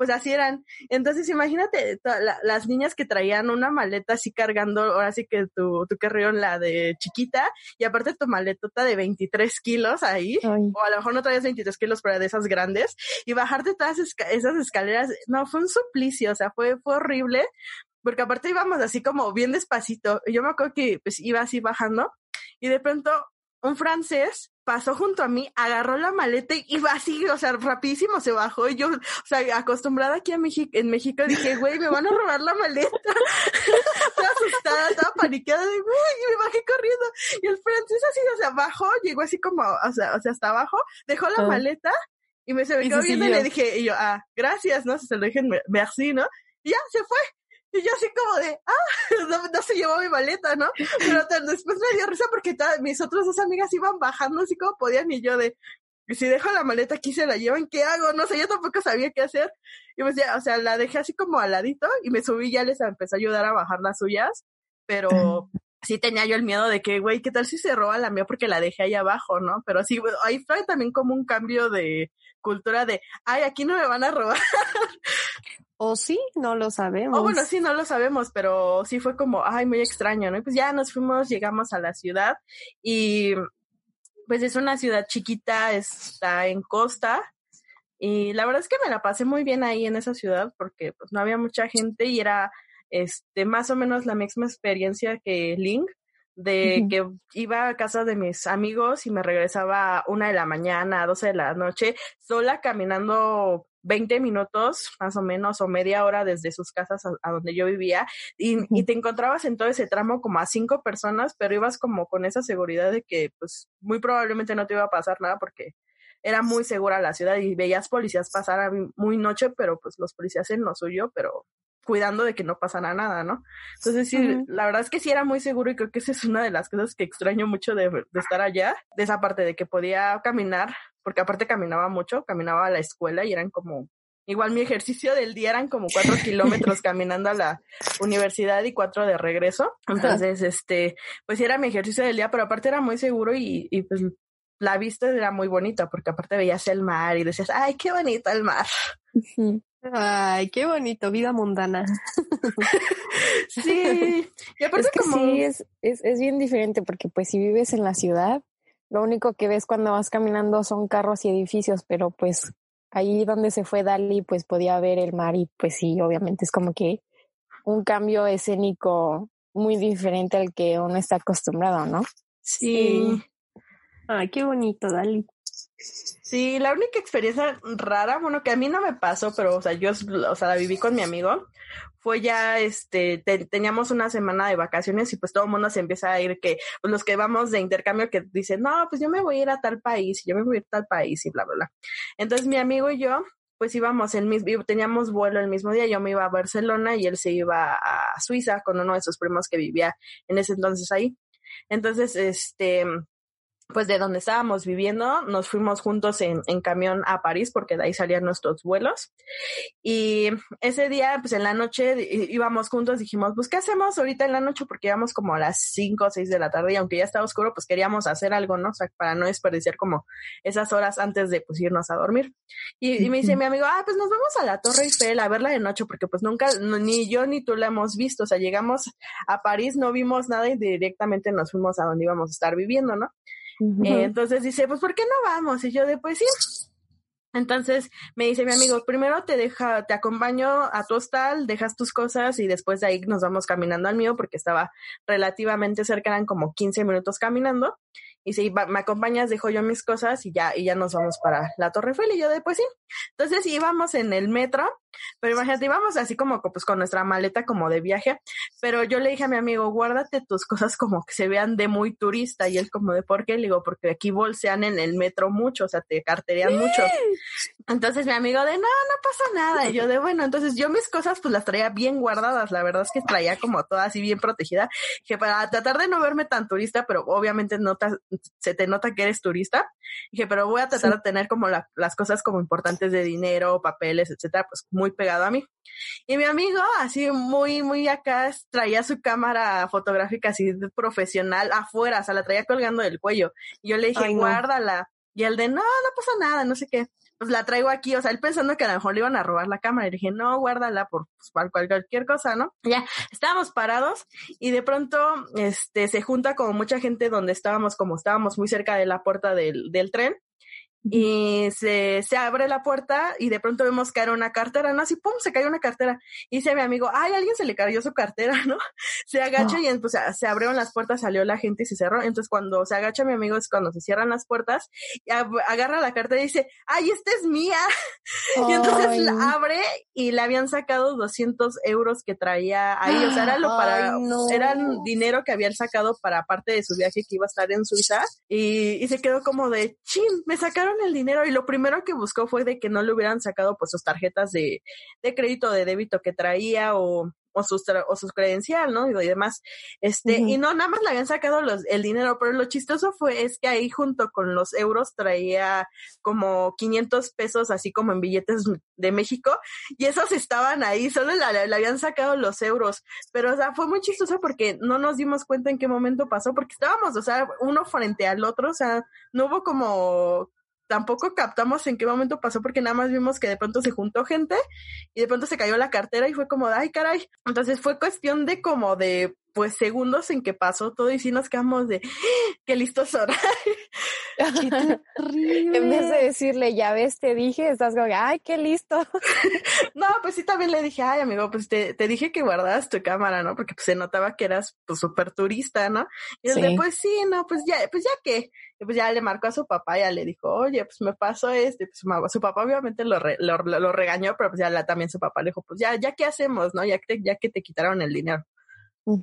Speaker 1: Pues así eran. Entonces, imagínate la- las niñas que traían una maleta así cargando, ahora sí que tu, tu carrión, la de chiquita, y aparte tu maletota de 23 kilos ahí,
Speaker 3: Ay,
Speaker 1: o a lo mejor no traías 23 kilos, pero de esas grandes, y bajarte todas esca- esas escaleras, no, fue un suplicio, o sea, fue, fue horrible, porque aparte íbamos así como bien despacito. Yo me acuerdo que pues iba así bajando, y de pronto un francés pasó junto a mí, agarró la maleta y iba así, o sea, rapidísimo se bajó y yo, o sea, acostumbrada aquí a México, en México dije, güey, me van a robar la maleta. Estaba asustada, estaba paniqueada, de, güey, y me bajé corriendo. Y el francés así, o sea, bajó, llegó así como, o sea, o sea, hasta abajo, dejó la
Speaker 2: Ah.
Speaker 1: maleta y me se me quedó viendo y le dije, y yo, ah, gracias, ¿no? Se lo dije, me- merci, ¿no? Y ya, se fue. Y yo así como de, ah, no, no se llevó mi maleta, ¿no? Pero después me dio risa porque mis otras dos amigas iban bajando así como podían y yo de, si dejo la maleta aquí se la llevan, ¿qué hago? No sé, yo tampoco sabía qué hacer. Y pues ya, o sea, la dejé así como al ladito y me subí y ya les empecé a ayudar a bajar las suyas, pero sí tenía yo el miedo de que, güey, ¿qué tal si se roba la mía porque la dejé ahí abajo, no? Pero sí, ahí fue también como un cambio de cultura de, ay, aquí no me van a robar.
Speaker 2: O sí, no lo sabemos.
Speaker 1: Oh, bueno, sí, no lo sabemos, pero sí fue como, ay, muy extraño, ¿no? Y pues ya nos fuimos, llegamos a la ciudad y pues es una ciudad chiquita, está en costa y la verdad es que me la pasé muy bien ahí en esa ciudad porque pues no había mucha gente y era este más o menos la misma experiencia que Link de que iba a casa de mis amigos y me regresaba a una de la mañana, a 12 de la noche, sola caminando 20 minutos más o menos o media hora desde sus casas a, a donde yo vivía y, te encontrabas en todo ese tramo como a cinco personas, pero ibas como con esa seguridad de que pues muy probablemente no te iba a pasar nada porque era muy segura la ciudad y veías policías pasar a muy noche, pero pues los policías en lo suyo, pero cuidando de que no pasara nada, ¿no? Entonces sí, la verdad es que sí era muy seguro y creo que esa es una de las cosas que extraño mucho de, de estar allá, de esa parte de que podía caminar, porque aparte caminaba mucho, caminaba a la escuela y eran como, igual mi ejercicio del día eran como cuatro kilómetros caminando a la universidad y cuatro de regreso. Entonces, este, pues era mi ejercicio del día, pero aparte era muy seguro y, y pues la vista era muy bonita, porque aparte veías el mar y decías, ay, qué bonito el mar.
Speaker 2: Ay, qué bonito, vida mundana.
Speaker 1: Sí, y aparte
Speaker 3: Es que
Speaker 1: como...
Speaker 3: sí, es, es, es bien diferente porque pues si vives en la ciudad, lo único que ves cuando vas caminando son carros y edificios, pero pues ahí donde se fue Dali pues podía ver el mar y pues sí, obviamente es como que un cambio escénico muy diferente al que uno está acostumbrado, ¿no?
Speaker 1: Sí.
Speaker 2: Ay, qué bonito, Dali.
Speaker 1: Sí, la única experiencia rara, bueno, que a mí no me pasó, pero, o sea, yo, o sea, la viví con mi amigo, fue ya, este, te- teníamos una semana de vacaciones y pues todo el mundo se empieza a ir, que pues, los que vamos de intercambio que dicen, no, pues yo me voy a ir a tal país, yo me voy a ir a tal país y bla, bla, bla. Entonces mi amigo y yo, pues íbamos el mismo, teníamos vuelo el mismo día, yo me iba a Barcelona y él se iba a Suiza con uno de sus primos que vivía en ese entonces ahí. Entonces, este, pues de donde estábamos viviendo, nos fuimos juntos en, en, camión a París porque de ahí salían nuestros vuelos. Y ese día, pues en la noche íbamos juntos, dijimos, pues ¿qué hacemos ahorita en la noche? Porque íbamos como a las 5 o 6 de la tarde y aunque ya estaba oscuro, pues queríamos hacer algo, ¿no? O sea, para no desperdiciar como esas horas antes de pues irnos a dormir. Y, y me dice mi amigo, ah, pues nos vamos a la Torre Eiffel a verla de noche porque pues nunca, ni yo ni tú la hemos visto. O sea, llegamos a París, no vimos nada y directamente nos fuimos a donde íbamos a estar viviendo, ¿no? Entonces dice, pues, ¿por qué no vamos? Y yo de, pues sí. Entonces me dice mi amigo, primero te deja, te acompaño a tu hostal, dejas tus cosas y después de ahí nos vamos caminando al mío porque estaba relativamente cerca, eran como 15 minutos caminando. Y si me acompañas, dejo yo mis cosas y ya, y ya nos vamos para la Torre Eiffel. Y yo de, pues sí. Entonces íbamos en el metro pero imagínate, íbamos así como pues con nuestra maleta como de viaje, pero yo le dije a mi amigo, guárdate tus cosas como que se vean de muy turista y él como de por qué, le digo, porque aquí bolsean en el metro mucho, o sea, te carterean mucho. Entonces mi amigo de, no, no pasa nada. Y yo de, bueno, entonces yo mis cosas pues las traía bien guardadas, la verdad es que traía como todas así bien protegida, que para tratar de no verme tan turista, pero obviamente nota, se te nota que eres turista. Dije, pero voy a tratar de tener como las cosas como importantes de dinero, papeles, etcétera, pues muy pegado a mí. Y mi amigo, así muy, muy acá, traía su cámara fotográfica así profesional afuera, o sea, la traía colgando del cuello. Y yo le dije, guárdala. Y el de, no, no pasa nada, no sé qué. Pues la traigo aquí, o sea, él pensando que a lo mejor le iban a robar la cámara. Y dije, no, guárdala por pues, cualquier cosa, ¿no? Ya, estábamos parados y de pronto, este, se junta como mucha gente donde estábamos, como estábamos muy cerca de la puerta del, del tren y se, se abre la puerta y de pronto vemos caer una cartera, ¿no? Así, pum, se cae una cartera. Y dice mi amigo, ay, alguien se le cayó su cartera, ¿no? Se agacha y pues, se abrieron las puertas, salió la gente y se cerró. Entonces cuando se agacha mi amigo es cuando se cierran las puertas y agarra la cartera y dice, ay, esta es mía. Y entonces la abre y le habían sacado 200 euros que traía ahí. O sea, era lo para, dinero que habían sacado para parte de su viaje que iba a estar en Suiza. Y, y se quedó como de, chin, me sacaron el dinero y lo primero que buscó fue de que no le hubieran sacado pues sus tarjetas de, de crédito, de débito que traía o, o sus, o sus credencial, ¿no? Y demás. Este, y no, nada más le habían sacado los, el dinero, pero lo chistoso fue es que ahí junto con los euros traía como 500 pesos, así como en billetes de México, y esos estaban ahí, solo le, habían sacado los euros. Pero, o sea, fue muy chistoso porque no nos dimos cuenta en qué momento pasó, porque estábamos, o sea, uno frente al otro, o sea, no hubo como tampoco captamos en qué momento pasó porque nada más vimos que de pronto se juntó gente y de pronto se cayó la cartera y fue como, ay, caray. Entonces fue cuestión de como de, pues, segundos en que pasó todo y sí nos quedamos de, ¡Ah! qué listos son.
Speaker 3: en vez de decirle, ya ves, te dije, estás como, ay, qué listo.
Speaker 1: no, pues sí, también le dije, ay, amigo, pues te, te dije que guardaras tu cámara, ¿no? Porque pues se notaba que eras, pues, súper turista, ¿no? Y él pues sí, no, pues ya, pues ya que, pues ya le marcó a su papá, ya le dijo, oye, pues me pasó esto. Y pues su papá obviamente lo, lo, lo, regañó, pero pues ya también su papá le dijo, pues ya, ya qué hacemos, ¿no? Ya que, ya que te quitaron el dinero.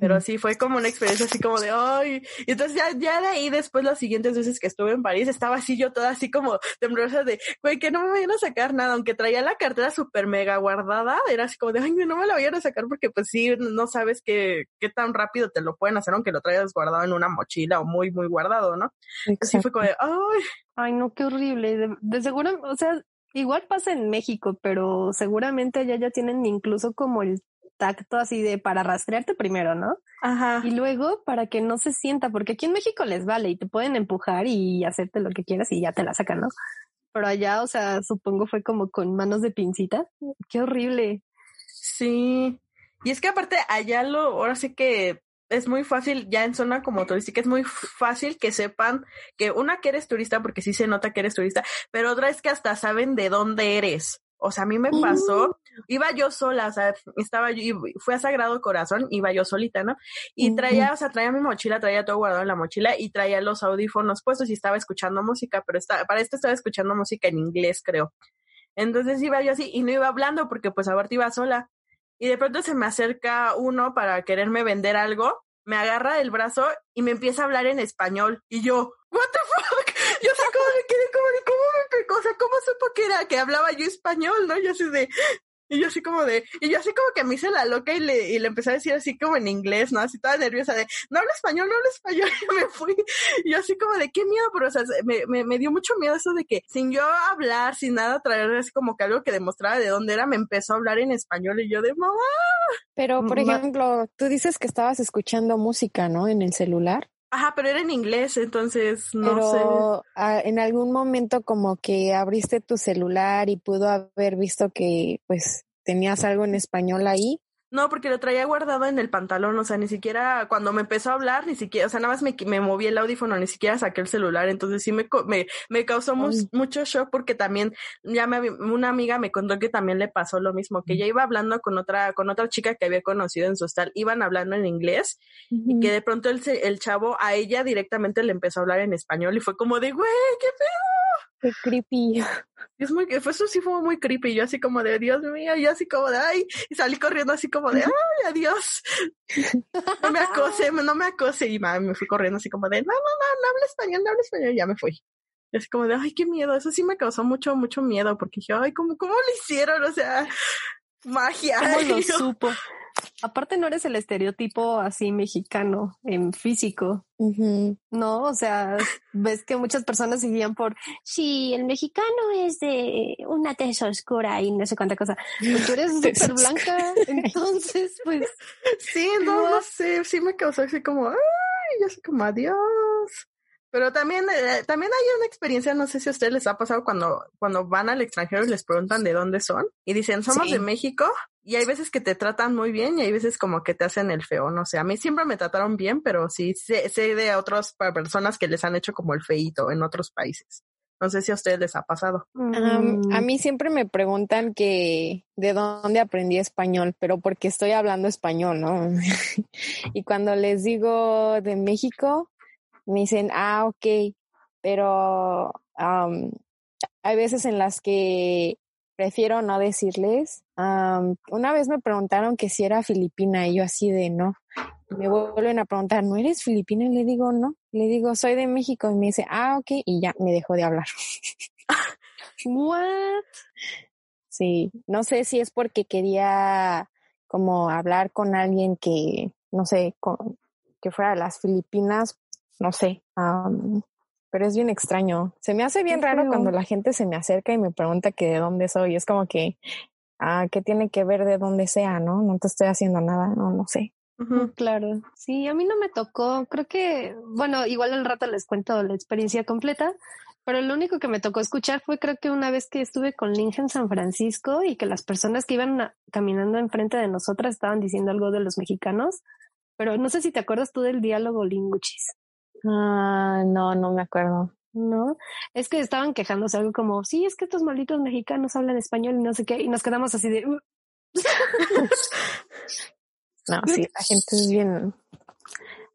Speaker 1: Pero sí, fue como una experiencia así como de, ay, y entonces ya, ya de ahí después las siguientes veces que estuve en París estaba así yo toda así como temblorosa de, güey, que no me vayan a sacar nada, aunque traía la cartera súper mega guardada, era así como de, ay, no me la vayan a sacar porque pues sí, no sabes qué, qué tan rápido te lo pueden hacer aunque lo traigas guardado en una mochila o muy, muy guardado, ¿no? Así fue como de, ay.
Speaker 2: Ay, no, qué horrible. De, de seguro, o sea, igual pasa en México, pero seguramente allá ya tienen incluso como el tacto así de para rastrearte primero, ¿no? Ajá. Y luego para que no se sienta, porque aquí en México les vale y te pueden empujar y hacerte lo que quieras y ya te la sacan, ¿no? Pero allá, o sea, supongo fue como con manos de pincita. Qué horrible.
Speaker 1: Sí. Y es que aparte allá lo, ahora sí que es muy fácil, ya en zona como turística, es muy fácil que sepan que una que eres turista, porque sí se nota que eres turista, pero otra es que hasta saben de dónde eres. O sea, a mí me pasó, iba yo sola, o sea, estaba yo, fui a Sagrado Corazón, iba yo solita, ¿no? Y traía, o sea, traía mi mochila, traía todo guardado en la mochila y traía los audífonos puestos y estaba escuchando música, pero está, para esto estaba escuchando música en inglés, creo. Entonces iba yo así y no iba hablando porque pues ahorita iba sola. Y de pronto se me acerca uno para quererme vender algo, me agarra el brazo y me empieza a hablar en español. Y yo, what the fuck? Yo sé cómo me quedé como de, ¿cómo me o sea, ¿cómo supo que era, que hablaba yo español, no? Yo así de, Y yo así como de, y yo así como que me hice la loca y le, y le empecé a decir así como en inglés, ¿no? Así toda nerviosa de, no hablo español, no hablo español, y me fui. Y yo así como de, qué miedo, pero o sea, me, me, me dio mucho miedo eso de que sin yo hablar, sin nada, traer así como que algo que demostrara de dónde era, me empezó a hablar en español y yo de, mamá.
Speaker 3: Pero, por ejemplo, tú dices que estabas escuchando música, ¿no? En el celular.
Speaker 1: Ajá, pero era en inglés, entonces no
Speaker 3: pero, sé. en algún momento como que abriste tu celular y pudo haber visto que pues tenías algo en español ahí.
Speaker 1: No, porque lo traía guardado en el pantalón, o sea, ni siquiera cuando me empezó a hablar, ni siquiera, o sea, nada más me, me moví el audífono, ni siquiera saqué el celular, entonces sí me, me, me causó mucho shock porque también, ya me, una amiga me contó que también le pasó lo mismo, que ella iba hablando con otra, con otra chica que había conocido en su hostal, iban hablando en inglés y que de pronto el, el chavo a ella directamente le empezó a hablar en español y fue como de, güey, qué pedo.
Speaker 3: Qué creepy.
Speaker 1: Es muy, eso sí fue muy creepy. Yo así como de, Dios mío, yo así como de, ay, y salí corriendo así como de, ay, adiós. No me acose, no me acose. Y me fui corriendo así como de, no, no, no, no hablo español, no hablo español. Y ya me fui. Y así como de, ay, qué miedo. Eso sí me causó mucho, mucho miedo porque dije, ay, ¿cómo, cómo lo hicieron? O sea, magia.
Speaker 2: ¿Cómo lo supo? Aparte no eres el estereotipo así mexicano en físico, ¿no? O sea, ves que muchas personas se guían por, sí, el mexicano es de una tez oscura y no sé cuánta cosa. Pues tú eres súper blanca, entonces pues...
Speaker 1: Sí, no, no sé, sí me causó así como, ay, yo sé como adiós. Pero también, eh, también hay una experiencia, no sé si a ustedes les ha pasado cuando, cuando van al extranjero y les preguntan de dónde son y dicen, somos de México y hay veces que te tratan muy bien y hay veces como que te hacen el feo, no sé, a mí siempre me trataron bien, pero sí sé, sé de otras personas que les han hecho como el feito en otros países. No sé si a ustedes les ha pasado.
Speaker 3: a mí siempre me preguntan que de dónde aprendí español, pero porque estoy hablando español, ¿no? y cuando les digo de México, me dicen, ah, ok, pero hay veces en las que prefiero no decirles. una vez me preguntaron que si era filipina y yo así de no. Me vuelven a preguntar, ¿no eres filipina? Y le digo, no. Le digo, soy de México. Y me dice, ah, ok. Y ya me dejó de hablar.
Speaker 2: What?
Speaker 3: Sí, no sé si es porque quería como hablar con alguien que, no sé, que fuera de las Filipinas, no sé, pero es bien extraño. Se me hace bien raro cuando la gente se me acerca y me pregunta que de dónde soy. Es como que, ah, ¿qué tiene que ver de dónde sea, no? No te estoy haciendo nada, no, no sé.
Speaker 2: claro, sí, a mí no me tocó, creo que, bueno, igual al rato les cuento la experiencia completa, pero lo único que me tocó escuchar fue creo que una vez que estuve con Link en San Francisco y que las personas que iban caminando enfrente de nosotras estaban diciendo algo de los mexicanos, pero no sé si te acuerdas tú del diálogo linguchis.
Speaker 3: Ah, no, no me acuerdo.
Speaker 2: No, es que estaban quejándose algo como, sí, es que estos malditos mexicanos hablan español y no sé qué, y nos quedamos así de... Uh".
Speaker 3: no, sí, la gente es bien,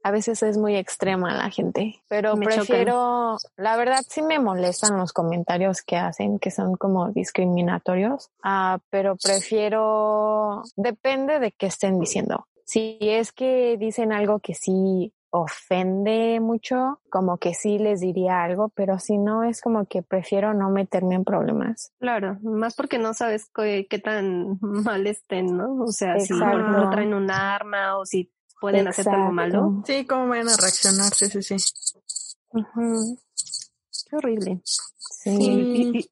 Speaker 3: a veces es muy extrema la gente, pero prefiero, la verdad sí me molestan los comentarios que hacen, que son como discriminatorios, ah, pero prefiero, depende de qué estén diciendo. Si es que dicen algo que sí ofende mucho, como que sí les diría algo, pero si no es como que prefiero no meterme en problemas.
Speaker 2: Claro, más porque no sabes qué, tan mal estén, ¿no? O sea, si no traen un arma o si pueden hacer algo malo.
Speaker 1: Sí, cómo van a reaccionar, sí, sí, sí.
Speaker 2: Qué horrible.
Speaker 3: Sí.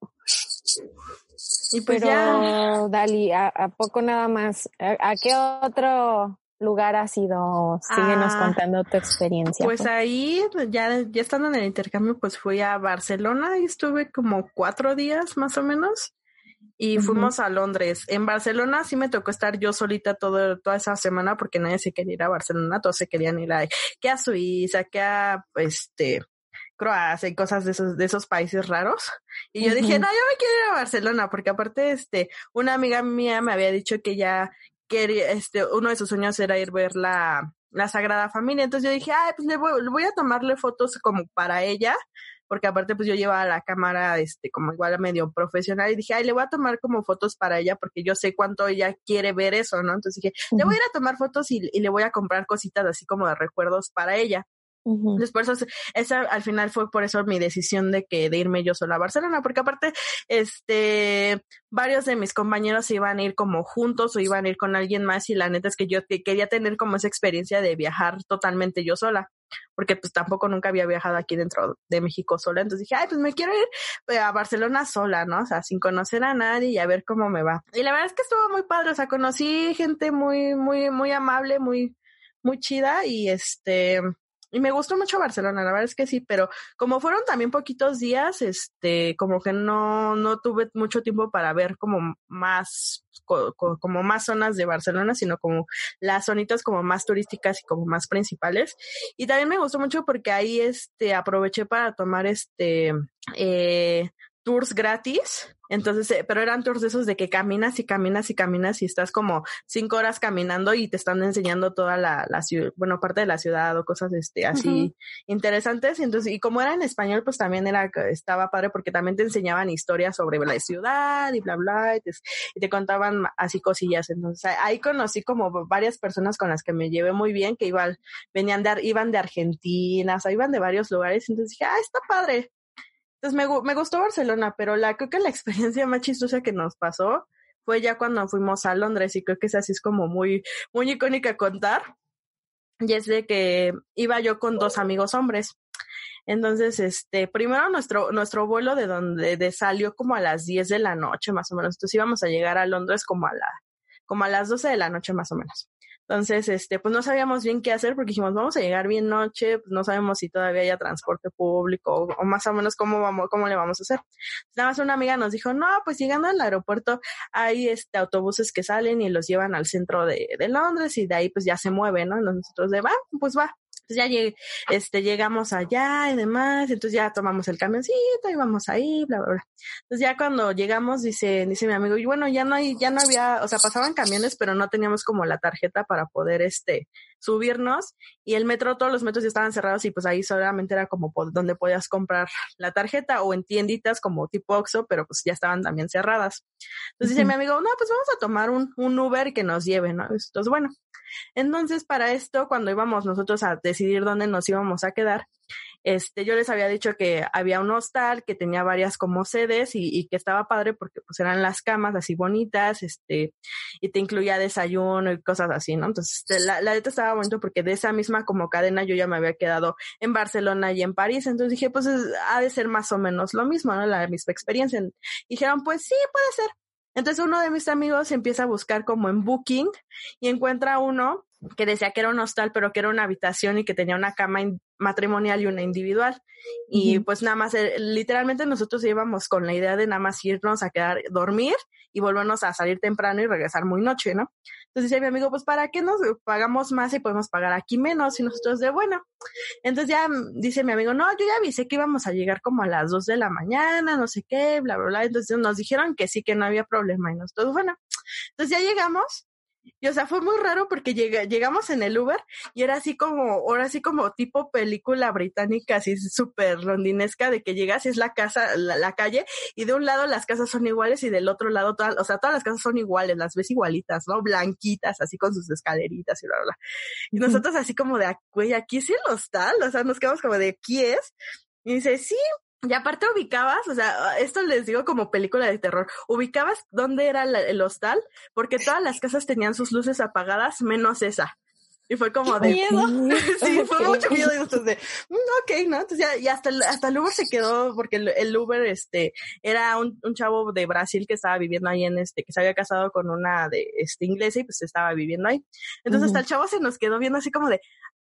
Speaker 3: Y, pues ya. Dali, ¿a, poco nada más? ¿A, qué otro lugar ha sido? Síguenos ah, contando tu experiencia.
Speaker 1: Pues, pues, ahí, ya, ya estando en el intercambio, pues fui a Barcelona y estuve como cuatro días más o menos. Y fuimos a Londres. En Barcelona sí me tocó estar yo solita todo, toda esa semana porque nadie se quería ir a Barcelona, todos se querían ir a, que a Suiza, que a este Croacia y cosas de esos, de esos países raros. Y yo dije, no, yo me quiero ir a Barcelona, porque aparte, este, una amiga mía me había dicho que ya quería, este, uno de sus sueños era ir a ver la, la Sagrada Familia. Entonces yo dije, ay, pues le voy, voy a tomarle fotos como para ella, porque aparte pues yo llevaba la cámara, este, como igual a medio profesional y dije, ay, le voy a tomar como fotos para ella porque yo sé cuánto ella quiere ver eso, ¿no? Entonces dije, le voy a ir a tomar fotos y, y le voy a comprar cositas así como de recuerdos para ella. Después, esa al final fue por eso mi decisión de que de irme yo sola a Barcelona, porque aparte, este, varios de mis compañeros iban a ir como juntos o iban a ir con alguien más y la neta es que yo quería tener como esa experiencia de viajar totalmente yo sola, porque pues tampoco nunca había viajado aquí dentro de México sola, entonces dije, ay, pues me quiero ir pues, a Barcelona sola, ¿no? O sea, sin conocer a nadie y a ver cómo me va. Y la verdad es que estuvo muy padre, o sea, conocí gente muy, muy, muy amable, muy, muy chida y este, y me gustó mucho Barcelona, la verdad es que sí, pero como fueron también poquitos días, este, como que no, no tuve mucho tiempo para ver como más, como más zonas de Barcelona, sino como las zonitas como más turísticas y como más principales. Y también me gustó mucho porque ahí, este, aproveché para tomar este, eh, tours gratis. Entonces, eh, pero eran tours de esos de que caminas y caminas y caminas y estás como cinco horas caminando y te están enseñando toda la, la ciudad, bueno, parte de la ciudad o cosas este, así interesantes. Y entonces, y como era en español, pues también era, estaba padre porque también te enseñaban historias sobre la ciudad y bla, bla, y te, y te contaban así cosillas. Entonces, ahí conocí como varias personas con las que me llevé muy bien, que igual venían de, iban de Argentina, o sea, iban de varios lugares. Entonces dije, ah, está padre. Entonces me, me gustó Barcelona, pero la creo que la experiencia más chistosa que nos pasó fue ya cuando fuimos a Londres y creo que es así es como muy, muy icónica contar. Y es de que iba yo con dos amigos hombres. Entonces, este, primero nuestro, nuestro vuelo de donde de salió como a las 10 de la noche, más o menos. Entonces íbamos a llegar a Londres como a la, como a las 12 de la noche, más o menos. Entonces, este, pues no sabíamos bien qué hacer porque dijimos, vamos a llegar bien noche, pues no sabemos si todavía haya transporte público o, más o menos cómo vamos, cómo le vamos a hacer. Nada más una amiga nos dijo, no, pues llegando al aeropuerto hay este autobuses que salen y los llevan al centro de, de Londres y de ahí pues ya se mueven, ¿no? nosotros de, va, pues va. Entonces ya este, llegamos allá y demás, entonces ya tomamos el camioncito y vamos ahí, bla, bla, bla. Entonces ya cuando llegamos, dice, dice mi amigo, y bueno, ya no hay, ya no había, o sea, pasaban camiones, pero no teníamos como la tarjeta para poder, este, subirnos y el metro, todos los metros ya estaban cerrados y pues ahí solamente era como donde podías comprar la tarjeta o en tienditas como tipo Oxxo, pero pues ya estaban también cerradas. Entonces dice mi amigo, no, pues vamos a tomar un, un Uber que nos lleve, ¿no? Entonces, bueno, entonces, para esto, cuando íbamos nosotros a decidir dónde nos íbamos a quedar, este, yo les había dicho que había un hostal que tenía varias como sedes y, que estaba padre porque pues eran las camas así bonitas, este, y te incluía desayuno y cosas así, ¿no? Entonces, este, la, la estaba bonito porque de esa misma como cadena yo ya me había quedado en Barcelona y en París, entonces dije, pues ha de ser más o menos lo mismo, ¿no? La misma experiencia. Y dijeron, pues sí, puede ser. Entonces uno de mis amigos empieza a buscar como en Booking y encuentra uno que decía que era un hostal, pero que era una habitación y que tenía una cama matrimonial y una individual. Y pues nada más, eh, literalmente nosotros íbamos con la idea de nada más irnos a quedar, dormir y volvernos a salir temprano y regresar muy noche, ¿no? Entonces dice mi amigo, pues ¿para qué nos pagamos más y podemos pagar aquí menos? Y nosotros de bueno. Entonces ya dice mi amigo, no, yo ya avisé que íbamos a llegar como a las dos de la mañana, no sé qué, bla, bla, bla. Entonces nos dijeron que sí, que no había problema y nosotros, bueno. Entonces ya llegamos y o sea, fue muy raro porque llegamos en el Uber y era así como, ahora así como tipo película británica, así súper rondinesca, de que llegas y es la casa, la, calle, y de un lado las casas son iguales y del otro lado, todas, o sea, todas las casas son iguales, las ves igualitas, ¿no? Blanquitas, así con sus escaleritas y bla, bla, bla. Y nosotros así como de, güey, aquí es el hostal, o sea, nos quedamos como de, ¿aquí es? Y dice, sí, y aparte ubicabas, o sea, esto les digo como película de terror, ubicabas dónde era el hostal, porque todas las casas tenían sus luces apagadas, menos esa. Y fue como de miedo. sí, fue mucho miedo. Y entonces de, mm, ok, ¿no? Entonces ya, y hasta el, hasta el Uber se quedó, porque el, Uber, este, era un, un, chavo de Brasil que estaba viviendo ahí en este, que se había casado con una de este inglesa y pues estaba viviendo ahí. Entonces hasta el chavo se nos quedó viendo así como de,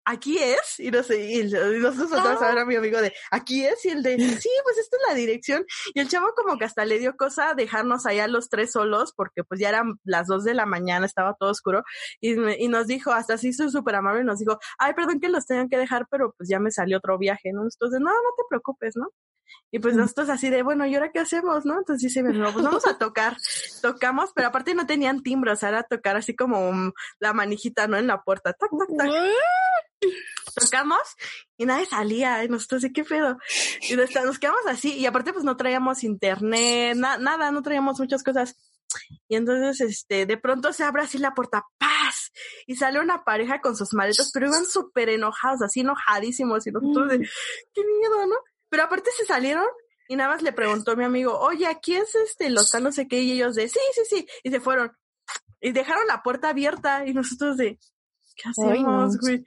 Speaker 1: aquí es, y no sé, y nosotros atrás a ver a mi amigo de, aquí es, y el de, sí, pues esta es la dirección, y el chavo como que hasta le dio cosa dejarnos allá los tres solos, porque pues ya eran las dos de la mañana, estaba todo oscuro, y, y nos dijo, hasta así súper amable, nos dijo, ay, perdón que los tengan que dejar, pero pues ya me salió otro viaje, ¿no? Entonces, no, no te preocupes, ¿no? Y pues nosotros así de, bueno, ¿y ahora qué hacemos, no? Entonces dice, no, pues vamos a tocar. Tocamos, pero aparte no tenían timbre, o sea, era tocar así como la manijita, ¿no? En la puerta. Tac, tac, tac. Tocamos y nadie salía. Y nosotros, ¿qué pedo? Y nos quedamos así. Y aparte, pues no traíamos internet, nada, no traíamos muchas cosas. Y entonces, este, de pronto se abre así la puerta, ¡paz! y sale una pareja con sus maletas, pero iban súper enojados, así enojadísimos y nosotros de, qué miedo, ¿no? Pero aparte se salieron y nada más le preguntó a mi amigo, oye, aquí es este local no sé qué, y ellos de, sí, sí, sí, y se fueron. Y dejaron la puerta abierta y nosotros de, ¿qué hacemos, güey?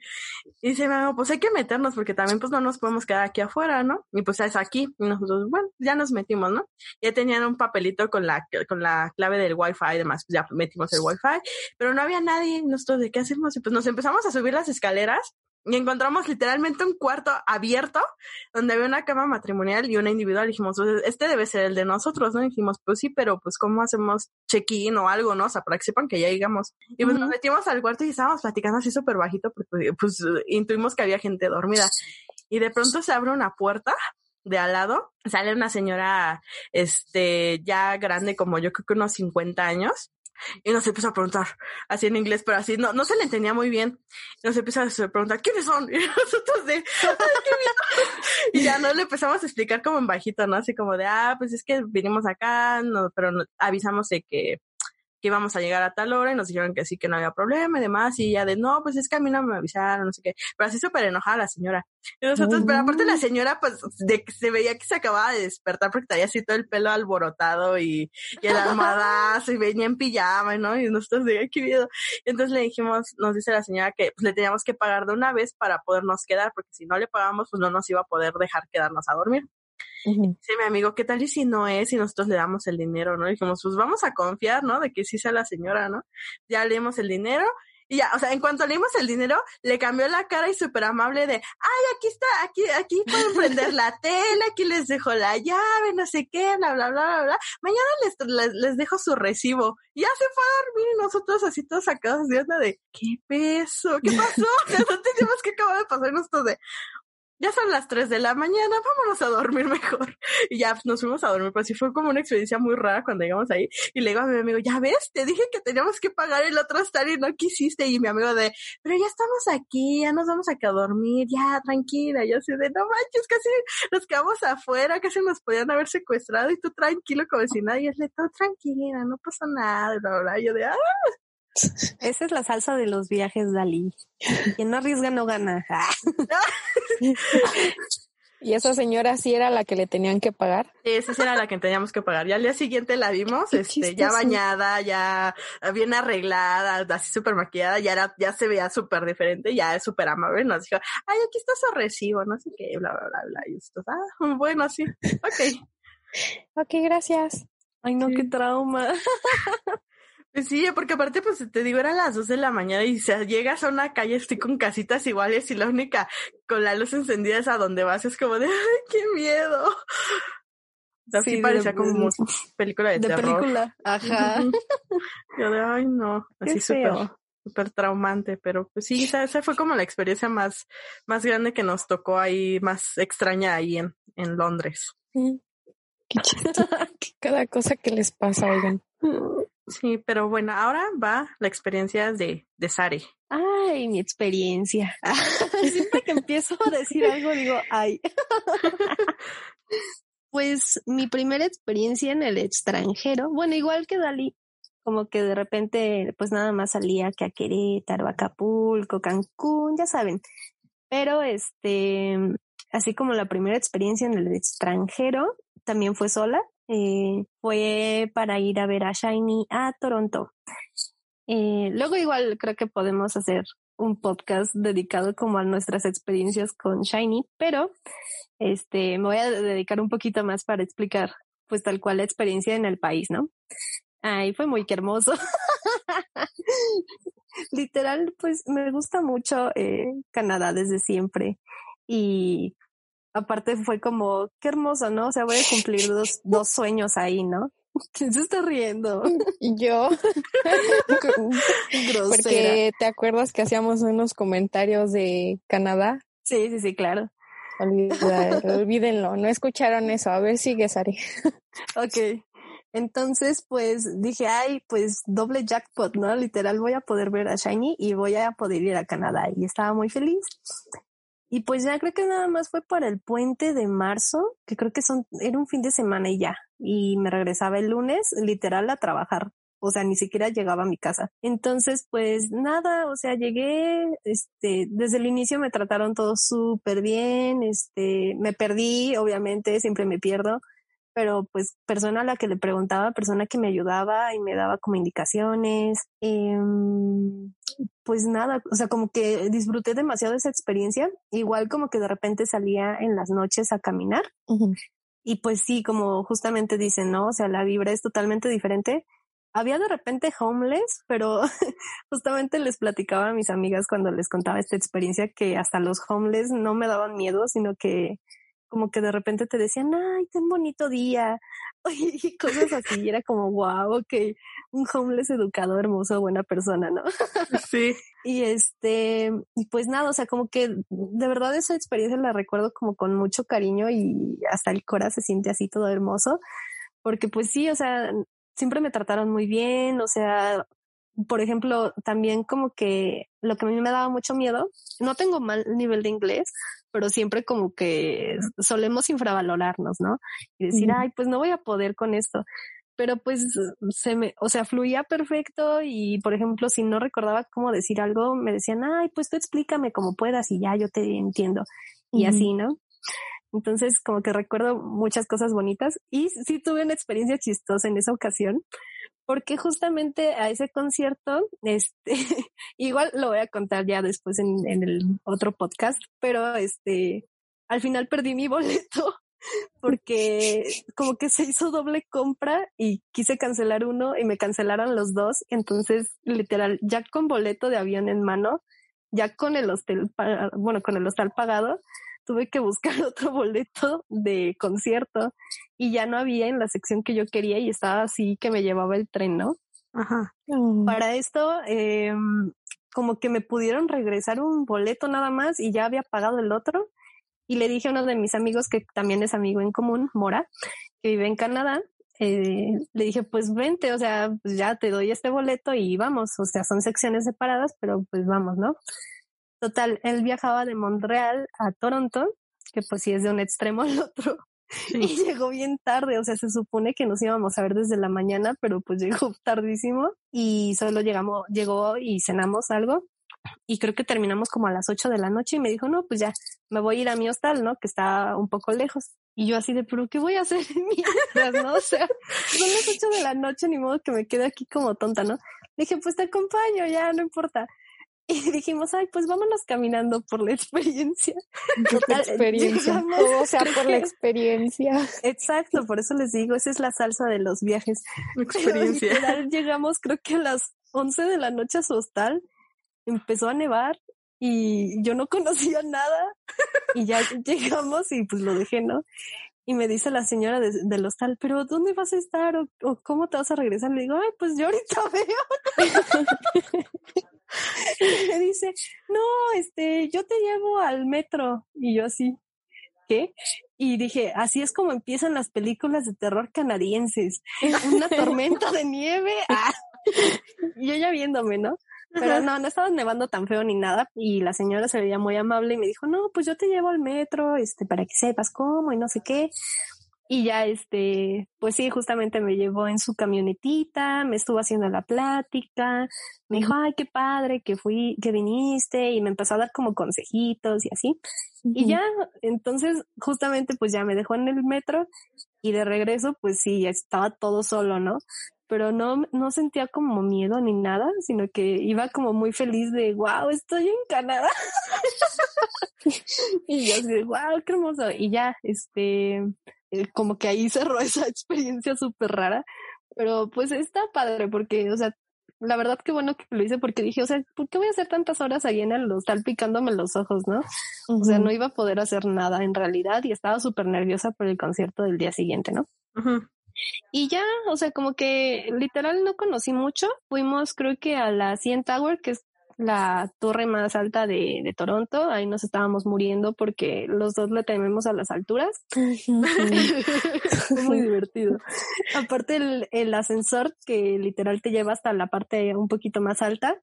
Speaker 1: Y dice, no, pues hay que meternos porque también pues no nos podemos quedar aquí afuera, ¿no? Y pues es aquí. Y nosotros, bueno, ya nos metimos, ¿no? Ya tenían un papelito con la, con la clave del wifi y demás, pues ya metimos el wifi, pero no había nadie. Nosotros, ¿de qué hacemos? Y pues nos empezamos a subir las escaleras y encontramos literalmente un cuarto abierto donde había una cama matrimonial y una individual. dijimos, pues, este debe ser el de nosotros, ¿no? dijimos, pues sí, pero pues cómo hacemos check-in o algo, ¿no? O sea, para que sepan que ya llegamos. Y pues nos metimos al cuarto y estábamos platicando así súper bajito porque pues intuimos que había gente dormida. Y de pronto se abre una puerta de al lado, sale una señora, este, ya grande como yo creo que unos 50 años, y nos empezó a preguntar, así en inglés, pero así, no, no se le entendía muy bien. Nos empezó a preguntar, ¿quiénes son? Y nosotros de, y ya no le empezamos a explicar como en bajito, ¿no? Así como de, ah, pues es que vinimos acá, no, pero avisamos de que que íbamos a llegar a tal hora y nos dijeron que sí, que no había problema y demás. Y ya de, no, pues es que a mí no me avisaron, no sé qué. Pero así súper enojada la señora. Y nosotros, pero aparte la señora, pues, de que se veía que se acababa de despertar porque tenía así todo el pelo alborotado y, y el almohadazo y venía en pijama, ¿no? Y nosotros de qué miedo. Y entonces le dijimos, nos dice la señora que pues, le teníamos que pagar de una vez para podernos quedar, porque si no le pagamos, pues no nos iba a poder dejar quedarnos a dormir. Sí, mi amigo, ¿qué tal y si no es y nosotros le damos el dinero, no? Y dijimos, pues vamos a confiar, ¿no? De que sí sea la señora, ¿no? Ya leemos el dinero y ya, o sea, en cuanto leímos el dinero, le cambió la cara y súper amable de, ay, aquí está, aquí, aquí pueden prender la tela, aquí les dejo la llave, no sé qué, bla, bla, bla, bla, bla. Mañana les, les, dejo su recibo. Y ya se fue a dormir y nosotros así todos sacados de onda de, ¿qué peso? ¿Qué pasó? no teníamos que acabar de pasarnos todo de, ya son las 3 de la mañana, vámonos a dormir mejor. Y ya nos fuimos a dormir, pero sí fue como una experiencia muy rara cuando llegamos ahí. Y le digo a mi amigo, ya ves, te dije que teníamos que pagar el otro hostal y no quisiste. Y mi amigo de, pero ya estamos aquí, ya nos vamos a quedar a dormir, ya, tranquila. Yo así de, no manches, casi nos quedamos afuera, casi nos podían haber secuestrado y tú tranquilo como si nadie, es de todo tranquila, no pasa nada, bla, bla. yo de, ah.
Speaker 2: Esa es la salsa de los viajes, Dalí. Quien no arriesga no gana.
Speaker 4: ¿Y esa señora sí era la que le tenían que pagar?
Speaker 1: Sí, esa era la que teníamos que pagar. Ya al día siguiente la vimos, este, ya bañada, ya bien arreglada, así súper maquillada, ya era, ya se veía súper diferente, ya es súper amable. Nos dijo, ay, aquí está su recibo, no sé qué, bla, bla, bla, bla. Y esto, ah, bueno, sí, ok.
Speaker 4: ok, gracias.
Speaker 2: Ay, no, qué trauma.
Speaker 1: Pues sí, porque aparte, pues te digo, eran las dos de la mañana y si llegas a una calle, estoy con casitas iguales y la única con la luz encendida es a donde vas, es como de, ay, qué miedo. Así sí, parecía como película de, de película,
Speaker 2: ajá.
Speaker 1: Yo de, ay, no, así súper, súper traumante, pero pues sí, esa, esa, fue como la experiencia más, más grande que nos tocó ahí, más extraña ahí en, en Londres.
Speaker 4: Qué Cada cosa que les pasa, oigan.
Speaker 1: Sí, pero bueno, ahora va la experiencia de, de Sari.
Speaker 2: Ay, mi experiencia. Siempre que empiezo a decir algo digo, ay. pues mi primera experiencia en el extranjero, bueno, igual que Dalí, como que de repente pues nada más salía que a Querétaro, Acapulco, Cancún, ya saben. Pero este, así como la primera experiencia en el extranjero, también fue sola. Eh, fue para ir a ver a Shiny a Toronto. Eh, luego igual creo que podemos hacer un podcast dedicado como a nuestras experiencias con Shiny, pero este me voy a dedicar un poquito más para explicar pues tal cual la experiencia en el país, ¿no? Ay, fue muy hermoso. Literal, pues me gusta mucho eh, Canadá desde siempre y aparte fue como, qué hermoso, ¿no? O sea, voy a cumplir dos, dos sueños ahí, ¿no? ¿Quién se está riendo?
Speaker 4: Yo. Porque te acuerdas que hacíamos unos comentarios de Canadá.
Speaker 2: Sí, sí, sí, claro.
Speaker 4: olvídenlo, no escucharon eso. A ver, sigue, Sari.
Speaker 2: ok. Entonces, pues dije, ay, pues doble jackpot, ¿no? Literal, voy a poder ver a Shiny y voy a poder ir a Canadá. Y estaba muy feliz. Y pues ya creo que nada más fue para el puente de marzo, que creo que son, era un fin de semana y ya. Y me regresaba el lunes, literal, a trabajar. o sea, ni siquiera llegaba a mi casa. Entonces, pues nada, o sea, llegué, este, desde el inicio me trataron todo súper bien, este, me perdí, obviamente, siempre me pierdo, pero pues persona a la que le preguntaba, persona que me ayudaba y me daba como indicaciones, em, pues nada, o sea, como que disfruté demasiado esa experiencia, igual como que de repente salía en las noches a caminar. Y pues sí, como justamente dicen, ¿no? O sea, la vibra es totalmente diferente. Había de repente homeless, pero justamente les platicaba a mis amigas cuando les contaba esta experiencia que hasta los homeless no me daban miedo, sino que como que de repente te decían, ay, ten bonito día, y cosas así, y era como, wow, ok, un homeless educado, hermoso, buena persona, ¿no?
Speaker 1: Sí.
Speaker 2: y este, y pues nada, o sea, como que de verdad esa experiencia la recuerdo como con mucho cariño y hasta el corazón se siente así todo hermoso, porque pues sí, o sea, siempre me trataron muy bien, o sea, por ejemplo, también como que lo que a mí me daba mucho miedo, no tengo mal nivel de inglés, pero siempre como que solemos infravalorarnos, ¿no? Y decir, ay, pues no voy a poder con esto. Pero pues se me, o sea, fluía perfecto y, por ejemplo, si no recordaba cómo decir algo, me decían, ay, pues tú explícame como puedas y ya yo te entiendo. Y así, ¿no? Entonces, como que recuerdo muchas cosas bonitas y sí tuve una experiencia chistosa en esa ocasión, porque justamente a ese concierto, este, igual lo voy a contar ya después en, el otro podcast, pero este, al final perdí mi boleto porque como que se hizo doble compra y quise cancelar uno y me cancelaron los dos. Entonces, literal, ya con boleto de avión en mano, ya con el hostel, bueno, con el hostal pagado, tuve que buscar otro boleto de concierto y ya no había en la sección que yo quería y estaba así que me llevaba el tren, ¿no?
Speaker 1: Ajá.
Speaker 2: Mm. Para esto, eh, como que me pudieron regresar un boleto nada más y ya había pagado el otro. Y le dije a uno de mis amigos, que también es amigo en común, Mora, que vive en Canadá, eh, le dije, pues vente, o sea, pues ya te doy este boleto y vamos, o sea, son secciones separadas, pero pues vamos, ¿no? Total, él viajaba de Montreal a Toronto, que pues sí es de un extremo al otro, y llegó bien tarde, o sea, se supone que nos íbamos a ver desde la mañana, pero pues llegó tardísimo y solo llegamos, llegó y cenamos algo y creo que terminamos como a las 8 de la noche y me dijo, no, pues ya, me voy a ir a mi hostal, ¿no? Que está un poco lejos. Y yo así de, pero ¿qué voy a hacer mientras, no? O sea, son las 8 de la noche, ni modo que me quede aquí como tonta, ¿no? Le dije, pues te acompaño, ya, no importa. Y dijimos, ay, pues vámonos caminando por la experiencia.
Speaker 4: Por la experiencia. o sea, por la experiencia.
Speaker 2: Exacto, por eso les digo, esa es la salsa de los viajes.
Speaker 1: Experiencia.
Speaker 2: llegamos, creo que a las 11 de la noche a su hostal, empezó a nevar y yo no conocía nada y ya llegamos y pues lo dejé, ¿no? Y me dice la señora del hostal, pero ¿dónde vas a estar? ¿O, ¿O, cómo te vas a regresar? Le digo, ay, pues yo ahorita veo. y me dice, no, este, yo te llevo al metro. Y yo así, ¿qué? Y dije, así es como empiezan las películas de terror canadienses. Una tormenta de nieve. Ah. Y ella viéndome, ¿no? Pero no, no estaba nevando tan feo ni nada. Y la señora se veía muy amable y me dijo, no, pues yo te llevo al metro, este, para que sepas cómo y no sé qué. Y ya, este, pues sí, justamente me llevó en su camionetita, me estuvo haciendo la plática, me dijo, ay, qué padre que fui, que viniste, y me empezó a dar como consejitos y así. Y ya, entonces, justamente, pues ya me dejó en el metro y de regreso, pues sí, estaba todo solo, ¿no? Pero no, no sentía como miedo ni nada, sino que iba como muy feliz de, wow, estoy en Canadá. y yo así, wow, qué hermoso. Y ya, este, eh, como que ahí cerró esa experiencia súper rara, pero pues está padre porque, o sea, la verdad que bueno que lo hice porque dije, o sea, ¿por qué voy a hacer tantas horas ahí en el hostal picándome los ojos, no? O sea, no iba a poder hacer nada en realidad y estaba súper nerviosa por el concierto del día siguiente, ¿no? Y ya, o sea, como que literal no conocí mucho. Fuimos creo que a la CN Tower, que es la torre más alta de, de, Toronto. Ahí nos estábamos muriendo porque los dos le tememos a las alturas. muy divertido. Aparte el, el, ascensor que literal te lleva hasta la parte un poquito más alta,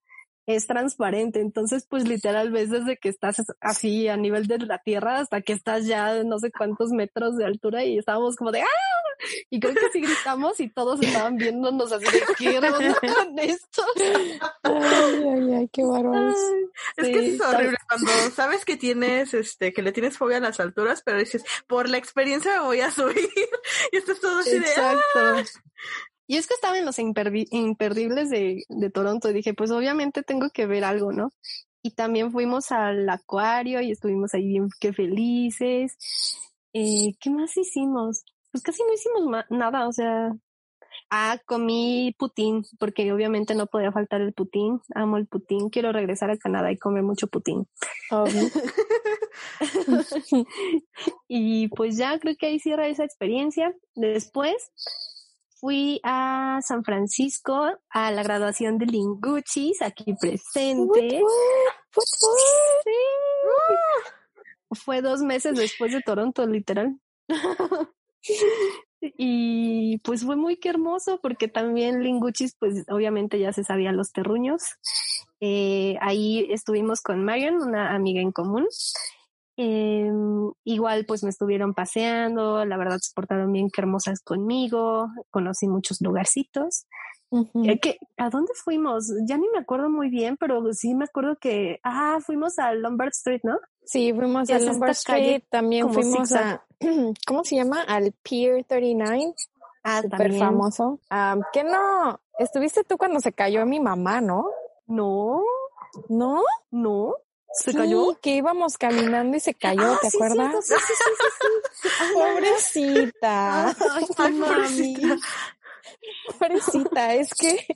Speaker 2: es transparente. Entonces, pues literal ves desde que estás así a nivel de la tierra hasta que estás ya no sé cuántos metros de altura y estábamos como de ¡ah! Y creo que sí gritamos y todos estaban viéndonos así de ¿qué con esto?
Speaker 3: Ay, ay, ay, qué bárbaros.
Speaker 1: Es que es horrible cuando sabes que tienes, este, que le tienes fobia a las alturas, pero dices, por la experiencia me voy a subir. y estás todo así de ¡ah!
Speaker 2: Y es que estaba en los imperdibles de, de Toronto y dije, pues obviamente tengo que ver algo, ¿no? Y también fuimos al acuario y estuvimos ahí bien que felices. Eh, ¿Qué más hicimos? Pues casi no hicimos nada, o sea, ah, comí putín, porque obviamente no podía faltar el putín. Amo el putín, quiero regresar a Canadá y comer mucho putín. y pues ya creo que ahí cierra esa experiencia. Después fui a San Francisco a la graduación de Linguchis, aquí presente. Fue dos meses después de Toronto, literal. y pues fue muy que hermoso porque también Linguchis, pues obviamente ya se sabían los terruños. Eh, ahí estuvimos con Marion, una amiga en común, eh, igual pues me estuvieron paseando, la verdad se portaron bien que hermosas conmigo, conocí muchos lugarcitos. Eh, ¿A dónde fuimos? Ya ni me acuerdo muy bien, pero sí me acuerdo que, ah, fuimos a Lombard Street, ¿no?
Speaker 3: Sí, fuimos a Lombard Street, también fuimos a, ¿cómo se llama? Al Pier 39. Ah, súper famoso. Ah, ¿Qué no? ¿Estuviste tú cuando se cayó mi mamá, no?
Speaker 2: No.
Speaker 3: ¿No?
Speaker 2: No. ¿Se
Speaker 3: sí,
Speaker 2: cayó?
Speaker 3: que íbamos caminando y se cayó,
Speaker 2: Ah,
Speaker 3: ¿te
Speaker 2: sí,
Speaker 3: acuerdas?
Speaker 2: cierto, sí, sí, sí, sí, sí.
Speaker 3: Pobrecita,
Speaker 2: Ay,
Speaker 1: Ay,
Speaker 2: mami.
Speaker 1: pobrecita.
Speaker 3: pobrecita, es que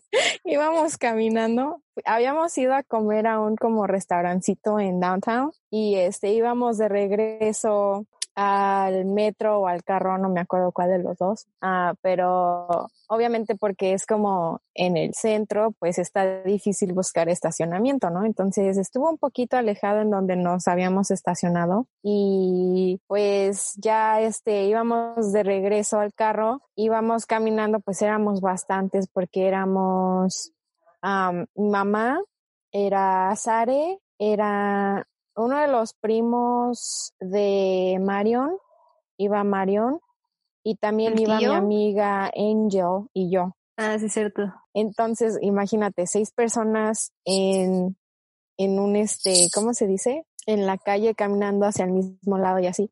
Speaker 3: íbamos caminando, habíamos ido a comer a un como restaurancito en downtown y este íbamos de regreso al metro o al carro, no me acuerdo cuál de los dos, ah, pero obviamente porque es como en el centro, pues está difícil buscar estacionamiento, ¿no? Entonces estuvo un poquito alejado en donde nos habíamos estacionado y pues ya este íbamos de regreso al carro, íbamos caminando, pues éramos bastantes porque éramos mamá, era Sare, era uno de los primos de Marion, iba Marion, y también
Speaker 2: ¿El
Speaker 3: iba mi amiga Angel y yo.
Speaker 2: Ah, sí, cierto.
Speaker 3: Entonces, imagínate, seis personas en, en un, este, ¿cómo se dice? En la calle caminando hacia el mismo lado y así.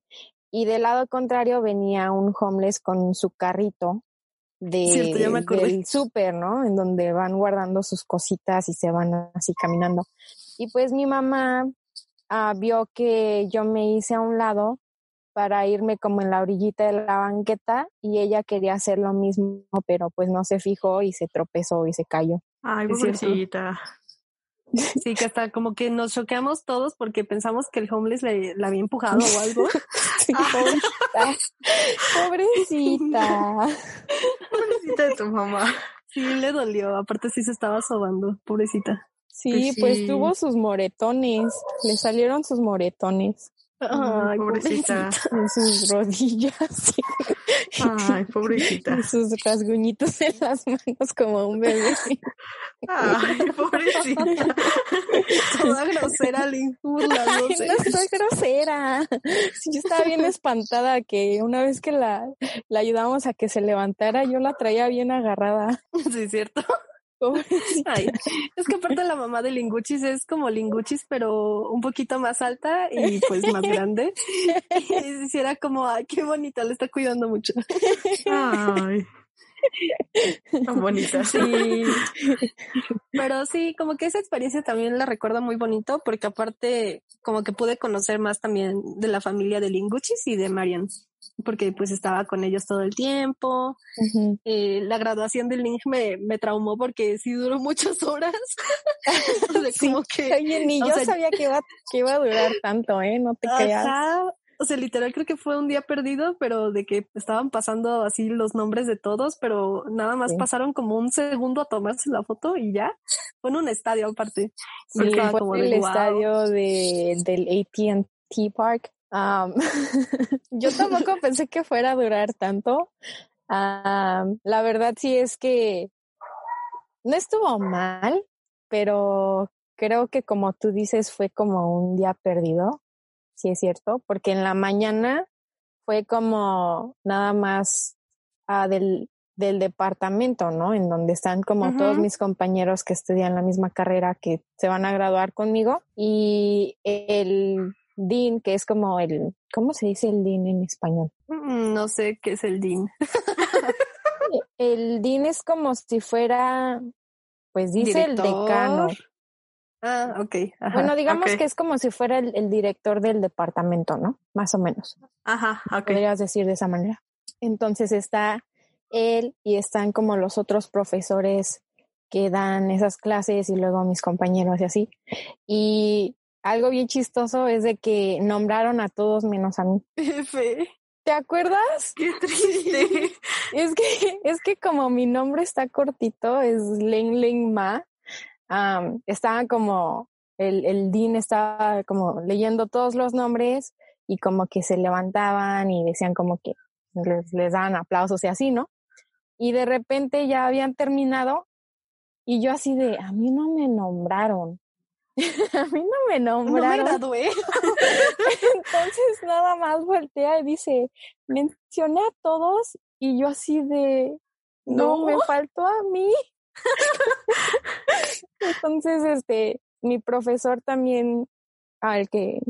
Speaker 3: Y del lado contrario venía un homeless con su carrito de,
Speaker 2: Cierto, ya me acordé.
Speaker 3: del súper, ¿no? En donde van guardando sus cositas y se van así caminando. Y pues mi mamá ah, vio que yo me hice a un lado para irme como en la orillita de la banqueta y ella quería hacer lo mismo, pero pues no se fijó y se tropezó y se cayó.
Speaker 1: Ay, pobrecita.
Speaker 2: Sí, que hasta como que nos choqueamos todos porque pensamos que el homeless le, la había empujado o algo.
Speaker 3: Sí, pobrecita. Pobrecita.
Speaker 1: Pobrecita de tu mamá.
Speaker 2: Sí, le dolió. Aparte sí se estaba sobando, pobrecita.
Speaker 3: Sí,
Speaker 1: Pues
Speaker 3: pues
Speaker 1: sí.
Speaker 3: tuvo sus moretones. Le salieron sus moretones
Speaker 1: Ay, pobrecita.
Speaker 3: en sus rodillas
Speaker 1: Ay, pobrecita.
Speaker 3: y sus rasguñitos en las manos como un bebé.
Speaker 1: Ay, pobrecita.
Speaker 2: Toda grosera,
Speaker 3: Ay,
Speaker 2: burlándose.
Speaker 3: no soy grosera. Sí, yo estaba bien espantada que una vez que la, la ayudamos a que se levantara, yo la traía bien agarrada.
Speaker 2: Sí, es cierto. Ay, es que aparte la mamá de Linguchis es como Linguchis, pero un poquito más alta y pues más grande. Y sí era como, ay, qué bonita, le está cuidando mucho.
Speaker 1: Ay. Tan bonita.
Speaker 2: Sí. Pero sí, como que esa experiencia también la recuerdo muy bonito porque aparte como que pude conocer más también de la familia de Linguchis y de Marian. Porque pues estaba con ellos todo el tiempo.
Speaker 3: Ujú.
Speaker 2: Eh, la graduación de Ling me, me traumó porque sí duró muchas horas. Sea,
Speaker 3: Sí.
Speaker 2: como que
Speaker 3: Oye, ni yo
Speaker 2: sea-
Speaker 3: sabía que iba, que iba a durar tanto, ¿eh? No te creas.
Speaker 2: O sea, literal creo que fue un día perdido, pero de que estaban pasando así los nombres de todos, pero nada más
Speaker 3: Sí.
Speaker 2: pasaron como un segundo a tomarse la foto y ya. Fue en un estadio aparte.
Speaker 3: Sí, fue
Speaker 2: como
Speaker 3: el
Speaker 2: "Wow".
Speaker 3: estadio de, del AT&T Park. Yo tampoco pensé que fuera a durar tanto. La verdad sí es que no estuvo mal, pero creo que como tú dices fue como un día perdido, sí es cierto, porque en la mañana fue como nada más ah, del, del departamento, ¿no? En donde están como todos mis compañeros que estudian la misma carrera que se van a graduar conmigo y el dean, que es como el, ¿cómo se dice el dean en español?
Speaker 2: Mm, No sé qué es el DIN.
Speaker 3: El dean es como si fuera, pues dice el decano.
Speaker 2: Ah, ok. Ajá.
Speaker 3: Bueno, digamos que es como si fuera el, el director del departamento, ¿no? Más o menos.
Speaker 1: Ajá, ok.
Speaker 3: Podrías decir de esa manera. Entonces está él y están como los otros profesores que dan esas clases y luego mis compañeros y así. Y algo bien chistoso es de que nombraron a todos menos a mí.
Speaker 2: F.
Speaker 3: ¿Te acuerdas?
Speaker 1: Qué triste.
Speaker 3: Es que, es que como mi nombre está cortito, es Ling Ling Ma, am, estaba como, el, el Dean estaba como leyendo todos los nombres y como que se levantaban y decían como que les, les daban aplausos y así, ¿no? Y de repente ya habían terminado y yo así de, a mí no me nombraron. a mí no me
Speaker 2: No me
Speaker 3: nombraron.
Speaker 2: gradué.
Speaker 3: Entonces nada más voltea y dice, mencioné a todos y yo así de, no,
Speaker 2: No.
Speaker 3: me faltó a mí. Entonces, este, mi profesor también, al que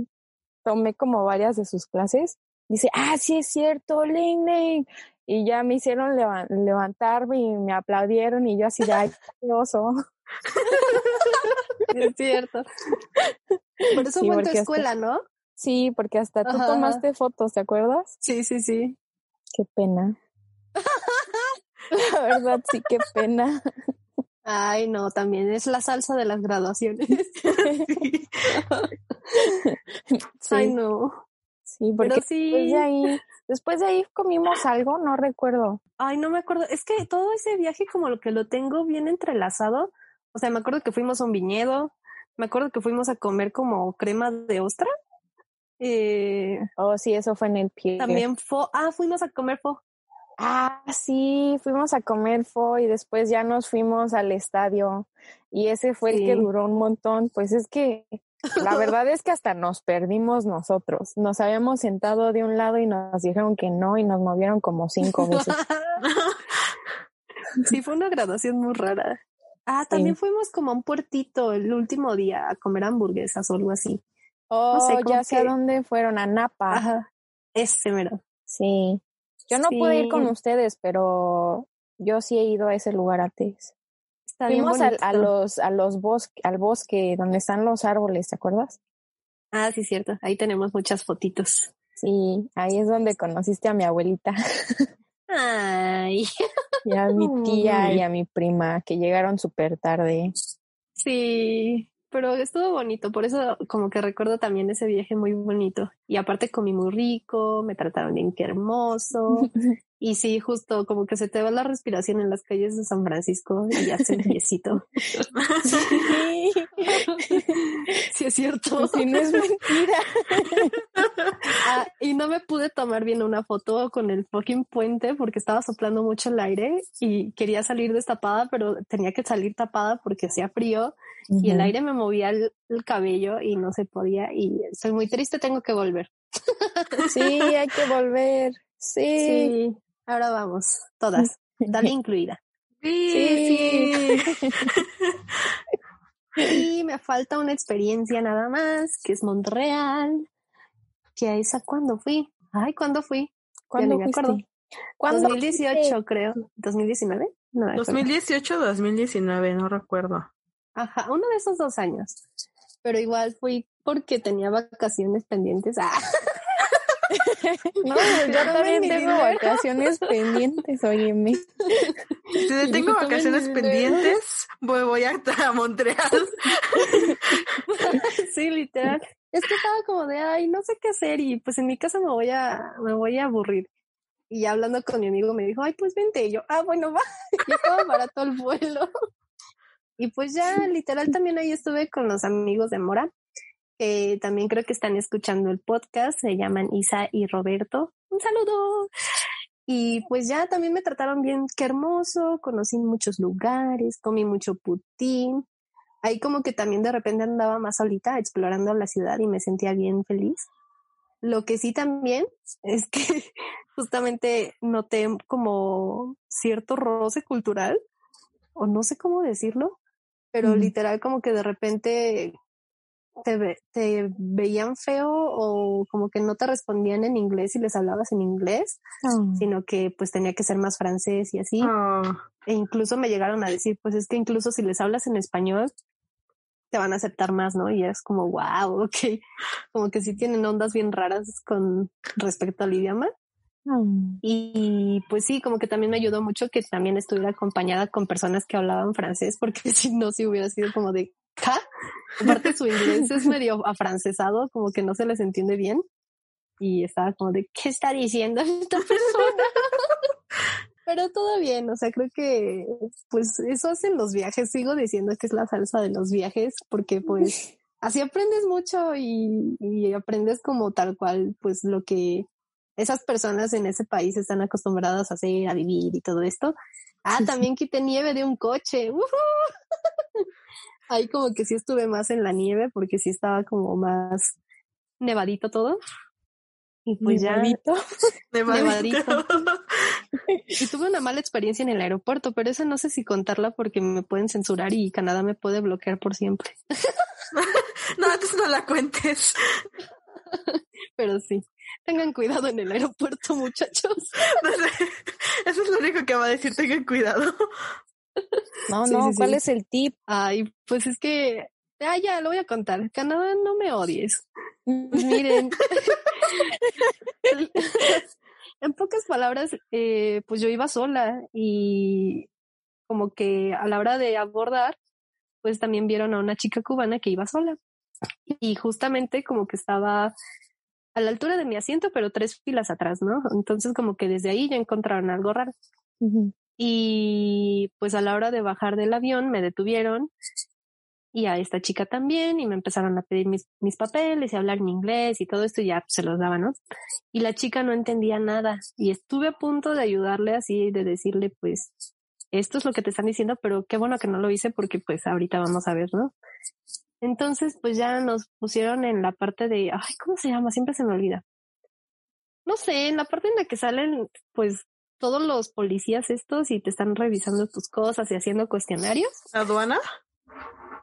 Speaker 3: tomé como varias de sus clases, dice, ah, sí es cierto, Ling Ling. Y ya me hicieron leva- levantarme y me aplaudieron y yo así de, ay, qué oso.
Speaker 2: Es cierto. Por eso
Speaker 3: Sí,
Speaker 2: fue en tu
Speaker 3: hasta-
Speaker 2: escuela, ¿no?
Speaker 3: Sí, porque hasta
Speaker 2: ajá.
Speaker 3: tomaste fotos, ¿te acuerdas?
Speaker 2: Sí, sí, sí.
Speaker 3: Qué pena. La verdad, sí, qué pena.
Speaker 2: Ay, no, también es la salsa de las graduaciones.
Speaker 3: Sí,
Speaker 2: Ay, no.
Speaker 3: sí, porque
Speaker 2: Pero sí.
Speaker 3: después de ahí, después de ahí comimos algo, no recuerdo.
Speaker 2: Ay, no me acuerdo. Es que todo ese viaje como lo que lo tengo bien entrelazado. O sea, me acuerdo que fuimos a un viñedo. Me acuerdo que fuimos a comer como crema de ostra. Eh,
Speaker 3: Oh, sí, eso fue en el pie.
Speaker 2: también fo. Ah, fuimos a comer fo.
Speaker 3: Ah, sí, fuimos a comer fo y después ya nos fuimos al estadio. Y ese fue el que duró un montón. Pues es que la verdad es que hasta nos perdimos nosotros. Nos habíamos sentado de un lado y nos dijeron que no y nos movieron como cinco veces.
Speaker 2: sí, fue una graduación muy rara. Ah, también fuimos como a un puertito el último día a comer hamburguesas o algo así.
Speaker 3: Oh,
Speaker 2: sé, como
Speaker 3: ya sé a dónde fueron, a Napa.
Speaker 2: Ajá. Ese mero.
Speaker 3: Sí. Yo no pude ir con ustedes, pero yo sí he ido a ese lugar antes.
Speaker 2: Está
Speaker 3: Fuimos al- a,
Speaker 2: bonito.
Speaker 3: los a los bosques, al bosque donde están los árboles, ¿te acuerdas?
Speaker 2: Ah, sí, cierto. Ahí tenemos muchas fotitos.
Speaker 3: Sí, ahí es donde conociste a mi abuelita
Speaker 2: Ay,
Speaker 3: y a mi tía y a mi prima que llegaron súper tarde.
Speaker 2: sí, pero estuvo bonito, por eso como que recuerdo también ese viaje muy bonito. Y aparte comí muy rico, me trataron bien, qué hermoso. Y sí, justo como que se te va la respiración en las calles de San Francisco y hace el piecito.
Speaker 3: Sí,
Speaker 2: Sí, es cierto.
Speaker 3: sí, no es mentira.
Speaker 2: Ah, y no me pude tomar bien una foto con el fucking puente porque estaba soplando mucho el aire y quería salir destapada, pero tenía que salir tapada porque hacía frío y el aire me movía el, el cabello y no se podía y estoy muy triste, tengo que volver.
Speaker 3: Sí, hay que volver. Sí.
Speaker 2: Sí, ahora vamos, todas, Dale incluida.
Speaker 1: Sí, sí.
Speaker 2: Y me falta una experiencia nada más, que es Montreal. Que a esa cuando fui. Ay, ¿cuándo fui?
Speaker 3: ¿Cuándo
Speaker 2: ni me acuerdo.
Speaker 3: fuiste? ¿Cuándo
Speaker 2: 2018 creo. ¿2019? No me acuerdo.
Speaker 1: 2018 2019, no recuerdo.
Speaker 2: Ajá, uno de esos dos años. Pero igual fui porque tenía vacaciones pendientes. Ah,
Speaker 3: No, yo también tengo
Speaker 2: dinero.
Speaker 3: vacaciones pendientes, óyeme.
Speaker 1: Si te tengo vacaciones pendientes, voy, voy a, a Montreal.
Speaker 2: sí, literal. Es que estaba como de, ay, no sé qué hacer y pues en mi casa me voy a, me voy a aburrir. Y hablando con mi amigo me dijo, ay, pues vente. Y yo, ah, bueno, va. Y estaba barato el vuelo. Y pues ya, literal, también ahí estuve con los amigos de Mora, que también creo que están escuchando el podcast. Se llaman Isa y Roberto. Un saludo. Y pues ya también me trataron bien, qué hermoso. Conocí muchos lugares, comí mucho putín. ahí como que también de repente andaba más solita explorando la ciudad y me sentía bien feliz. Lo que sí también es que justamente noté como cierto roce cultural, o no sé cómo decirlo, pero literal como que de repente te, te veían feo o como que no te respondían en inglés y les hablabas en inglés, oh. sino que pues tenía que ser más francés y así. Oh. E incluso me llegaron a decir, pues es que incluso si les hablas en español, te van a aceptar más, ¿no? Y es como, wow, ok. Como que sí tienen ondas bien raras con respecto al idioma. Oh. Y pues sí, como que también me ayudó mucho que también estuviera acompañada con personas que hablaban francés, porque si no, si hubiera sido como de, Aparte su inglés es medio afrancesado, como que no se les entiende bien. Y estaba como de, ¿qué está diciendo esta persona? Pero todo bien, o sea, creo que pues eso hacen los viajes. Sigo diciendo que es la salsa de los viajes porque pues así aprendes mucho y, y aprendes como tal cual pues lo que esas personas en ese país están acostumbradas a hacer, a vivir y todo esto. Ah, también quité nieve de un coche ahí como que sí estuve más en la nieve porque sí estaba como más nevadito todo. Y pues
Speaker 4: nevadito.
Speaker 2: ya. nevadito. y tuve una mala experiencia en el aeropuerto, pero esa no sé si contarla porque me pueden censurar y Canadá me puede bloquear por siempre.
Speaker 1: no, entonces no la cuentes.
Speaker 2: pero sí. Tengan cuidado en el aeropuerto, muchachos.
Speaker 1: Eso es lo único que va a decir, tengan cuidado.
Speaker 4: No, no, ¿cuál es el tip?
Speaker 2: Ay, pues es que, ah, ya, lo voy a contar. Canadá, no me odies. Miren, en pocas palabras, eh, pues yo iba sola y como que a la hora de abordar, pues también vieron a una chica cubana que iba sola. Y justamente como que estaba a la altura de mi asiento, pero tres filas atrás, ¿no? Entonces como que desde ahí ya encontraron algo raro. Y pues a la hora de bajar del avión me detuvieron y a esta chica también y me empezaron a pedir mis, mis papeles y hablar en inglés y todo esto y ya se los daba, ¿no? Y la chica no entendía nada y estuve a punto de ayudarle así, de decirle pues esto es lo que te están diciendo, pero qué bueno que no lo hice porque pues ahorita vamos a ver, ¿no? Entonces pues ya nos pusieron en la parte de, ay, ¿cómo se llama? Siempre se me olvida. No sé, en la parte en la que salen pues todos los policías estos y te están revisando tus cosas y haciendo cuestionarios.
Speaker 1: ¿Aduana?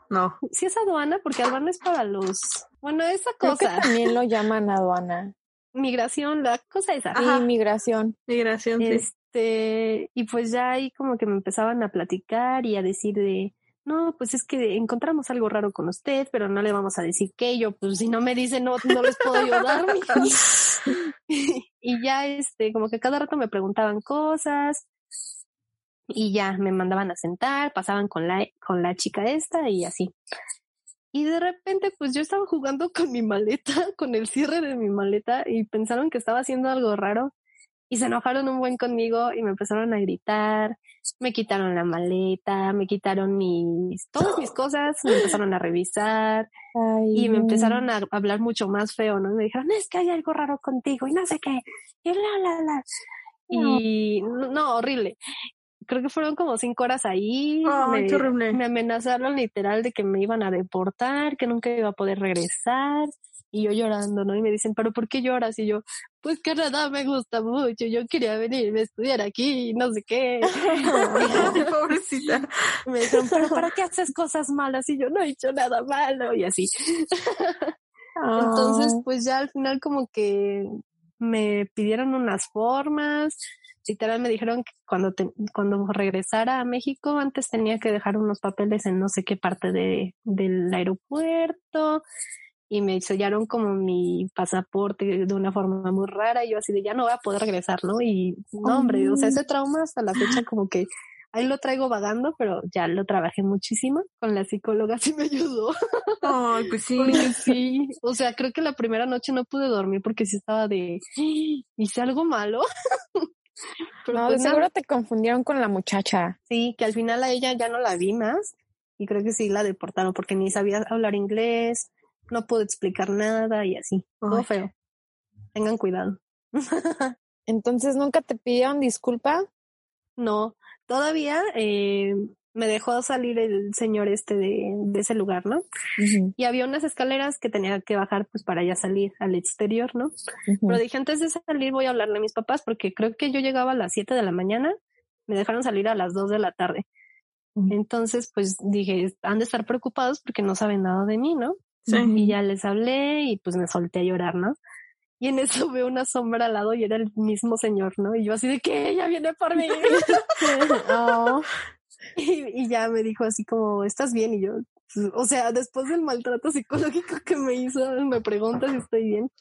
Speaker 1: No.
Speaker 2: Sí es aduana porque aduana es para los... Bueno, esa cosa.
Speaker 4: Creo que también lo llaman aduana.
Speaker 2: Migración, la cosa esa.
Speaker 4: Ajá. migración.
Speaker 1: Migración, sí.
Speaker 2: Este, y pues ya ahí como que me empezaban a platicar y a decir de, no, pues es que encontramos algo raro con usted, pero no le vamos a decir qué. Yo, pues si no me dice no, no les puedo ayudar. y ya, este, como que cada rato me preguntaban cosas y ya me mandaban a sentar, pasaban con la, con la chica esta y así. Y de repente, pues yo estaba jugando con mi maleta, con el cierre de mi maleta y pensaron que estaba haciendo algo raro y se enojaron un buen conmigo y me empezaron a gritar, me quitaron la maleta, me quitaron mis, todas mis cosas, me empezaron a revisar y me empezaron a hablar mucho más feo, ¿no? Me dijeron, es que hay algo raro contigo y no sé qué, y la, la, la. Y no, horrible. Creo que fueron como cinco horas ahí.
Speaker 1: Ay, qué horrible.
Speaker 2: me amenazaron literal de que me iban a deportar, que nunca iba a poder regresar y yo llorando, ¿no? Y me dicen, ¿pero por qué lloras? Y yo, pues que nada me gusta mucho, yo quería venir a estudiar aquí, no sé qué.
Speaker 1: Pobrecita.
Speaker 2: Me dicen, ¿pero para qué haces cosas malas? Y yo no he hecho nada malo, y así. Entonces, ah. pues ya al final como que me pidieron unas formas, literal me dijeron que cuando, cuando regresara a México antes tenía que dejar unos papeles en no sé qué parte de, del aeropuerto y me sellaron como mi pasaporte de una forma muy rara y yo así de ya no voy a poder regresar, ¿no? Y no, hombre, o sea, ese trauma hasta la fecha como que ahí lo traigo vagando, pero ya lo trabajé muchísimo. Con la psicóloga sí me ayudó.
Speaker 1: Ay, pues sí.
Speaker 2: sí, o sea, creo que la primera noche no pude dormir porque sí estaba de, hice algo malo.
Speaker 4: pero no, pues seguro te confundieron con la muchacha.
Speaker 2: Sí, que al final a ella ya no la vi más y creo que sí la deportaron porque ni sabía hablar inglés, no puedo explicar nada y así. Todo feo. Tengan cuidado.
Speaker 4: Entonces, ¿nunca te pidieron disculpa?
Speaker 2: No, todavía eh, me dejó salir el señor este de, de ese lugar, ¿no? Y había unas escaleras que tenía que bajar pues para ya salir al exterior, ¿no? Pero dije, antes de salir voy a hablarle a mis papás porque creo que yo llegaba a las 7 de la mañana, me dejaron salir a las 2 de la tarde. Entonces, pues dije, han de estar preocupados porque no saben nada de mí, ¿no? Y ya les hablé y pues me solté a llorar, ¿no? Y en eso veo una sombra al lado y era el mismo señor, ¿no? Y yo así de que ella viene por mí. oh. y, ya me dijo así como, ¿estás bien? Y yo, o sea, después del maltrato psicológico que me hizo, me pregunta si estoy bien.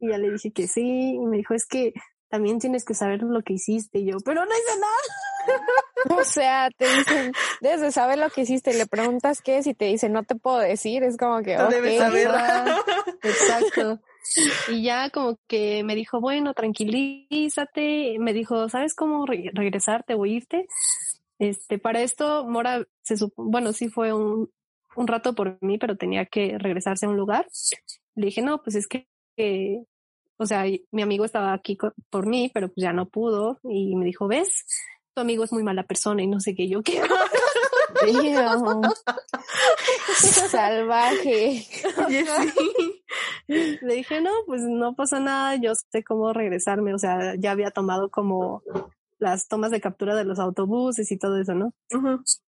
Speaker 2: Y ya le dije que sí. Y me dijo, es que también tienes que saber lo que hiciste. Y yo, pero no hice nada.
Speaker 3: o sea, te dicen, desde saber lo que hiciste, le preguntas qué es y te dice, no te puedo decir. Es como que, no debes saber.
Speaker 2: Exacto. Y ya como que me dijo, bueno, tranquilízate. Me dijo, ¿sabes cómo regresarte o irte? Este, para esto, Mora, se bueno, sí fue un, un rato por mí, pero tenía que regresarse a un lugar. Le dije, no, pues es que, o sea, mi amigo estaba aquí por mí, pero pues ya no pudo. Y me dijo, ves, tu amigo es muy mala persona y no sé qué yo qué.
Speaker 3: Salvaje.
Speaker 2: Le dije, no, pues no pasa nada, yo sé cómo regresarme. O sea, ya había tomado como las tomas de captura de los autobuses y todo eso, ¿no?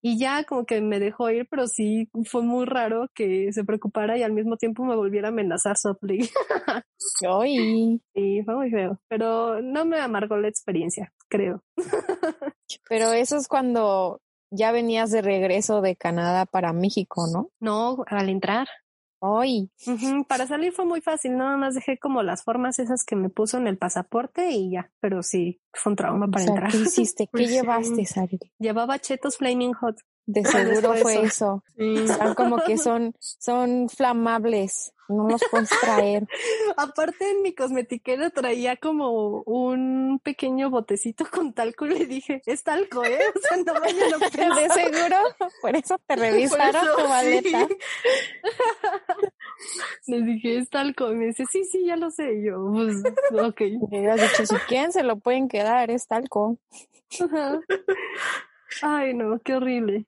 Speaker 2: Y ya como que me dejó ir, pero sí fue muy raro que se preocupara y al mismo tiempo me volviera a amenazar softly.
Speaker 3: Ay.
Speaker 2: Sí, fue muy feo, pero no me amargó la experiencia, creo.
Speaker 3: pero eso es cuando ya venías de regreso de Canadá para México, ¿no?
Speaker 2: No, al entrar.
Speaker 3: Ay.
Speaker 2: Para salir fue muy fácil, nada más dejé como las formas esas que me puso en el pasaporte y ya, pero sí, fue un trauma para entrar.
Speaker 3: ¿Qué hiciste? ¿Qué pues llevaste, Sari?
Speaker 2: Llevaba chetos Flaming Hot.
Speaker 3: De seguro fue eso. Están como que son, son flamables. No los puedes traer.
Speaker 2: Aparte en mi cosmetiquera traía como un pequeño botecito con talco y le dije, es talco, ¿eh? O sea, no vayan a
Speaker 3: pensar. De seguro, por eso te revisaron tu maleta.
Speaker 2: Le dije, es talco. Y me dice, sí, sí, ya lo sé. Y yo, pues, ok.
Speaker 3: Me has dicho, si quieren se lo pueden quedar, es talco.
Speaker 2: Ay, no, qué horrible.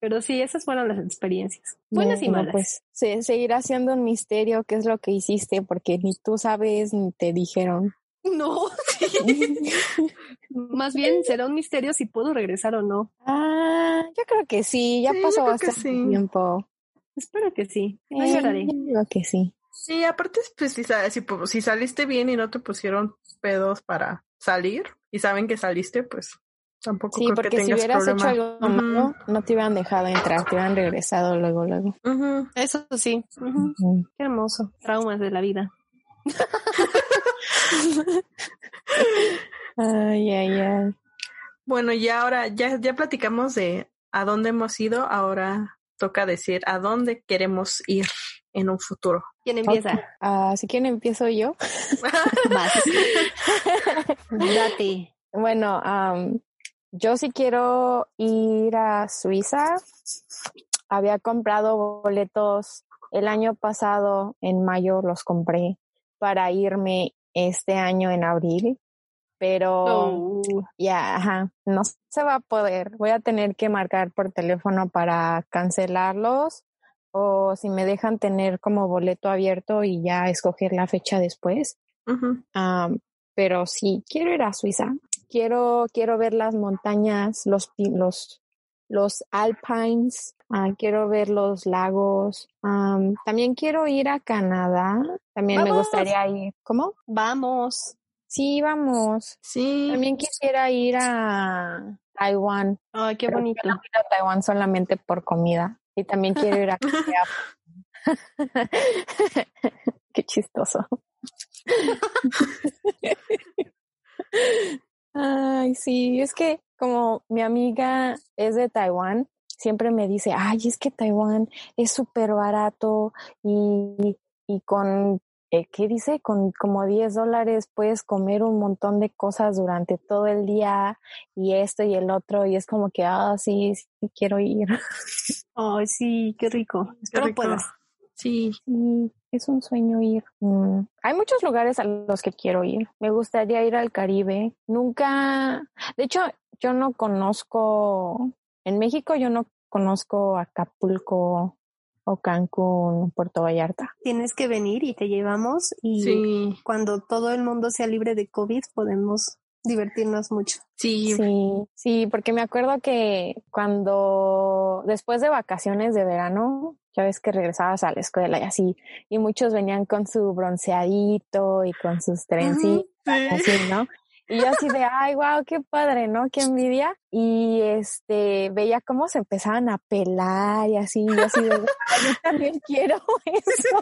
Speaker 2: Pero sí, esas fueron las experiencias. Buenas y malas.
Speaker 3: pues seguirá siendo un misterio qué es lo que hiciste, porque ni tú sabes ni te dijeron.
Speaker 2: No. Más bien será un misterio si puedo regresar o no.
Speaker 3: Ah, yo creo que sí, ya pasó bastante tiempo.
Speaker 2: Espero que sí. No lloraré.
Speaker 3: Yo que sí.
Speaker 1: Sí, aparte, pues si, si, si saliste bien y no te pusieron pedos para salir y saben que saliste, pues Tampoco
Speaker 3: sí, porque si hubieras hecho algo malo, no te hubieran dejado entrar, te hubieran regresado luego, luego.
Speaker 2: Eso sí. Qué hermoso. Traumas de la vida.
Speaker 3: ay, ay, ay.
Speaker 1: Bueno, y ahora ya, ya platicamos de a dónde hemos ido, ahora toca decir a dónde queremos ir en un futuro.
Speaker 2: ¿Quién empieza?
Speaker 3: Ah, si quieren empiezo yo.
Speaker 2: Date.
Speaker 3: Bueno, um, yo sí quiero ir a Suiza. Había comprado boletos el año pasado, en mayo los compré para irme este año en abril, pero oh. ya, no se va a poder. Voy a tener que marcar por teléfono para cancelarlos o si me dejan tener como boleto abierto y ya escoger la fecha después. pero sí, quiero ir a Suiza quiero, quiero ver las montañas, los, los, los alpines, ah, quiero ver los lagos. también quiero ir a Canadá. También me gustaría ir. ¿Cómo?
Speaker 2: Vamos.
Speaker 3: Sí, vamos.
Speaker 2: Sí.
Speaker 3: También quisiera ir a Taiwán.
Speaker 2: Ay, qué bonito.
Speaker 3: No a Taiwán solamente por comida. Y también quiero ir a Corea. qué chistoso. Ay, sí, es que como mi amiga es de Taiwán, siempre me dice, ay, es que Taiwán es súper barato y, y con, eh, ¿qué dice? Con como 10 dólares puedes comer un montón de cosas durante todo el día y esto y el otro y es como que, ah, sí, sí quiero ir.
Speaker 2: Ay, sí, qué rico. Espero puedas.
Speaker 3: Sí. sí es un sueño ir. Mm, hay muchos lugares a los que quiero ir. Me gustaría ir al Caribe. Nunca, de hecho, yo no conozco En México yo no conozco Acapulco o Cancún, Puerto Vallarta.
Speaker 2: Tienes que venir y te llevamos y
Speaker 1: Sí,
Speaker 2: cuando todo el mundo sea libre de COVID podemos divertirnos mucho.
Speaker 1: sí,
Speaker 3: Sí, sí, porque me acuerdo que cuando después de vacaciones de verano, ya ves que regresabas a la escuela y así, y muchos venían con su bronceadito y con sus trencitas,
Speaker 1: sí.
Speaker 3: así, ¿no? Y yo así de, ay, wow, qué padre, ¿no? Qué envidia. Y este, veía cómo se empezaban a pelar y así, y yo así de, "Ay, yo también quiero eso.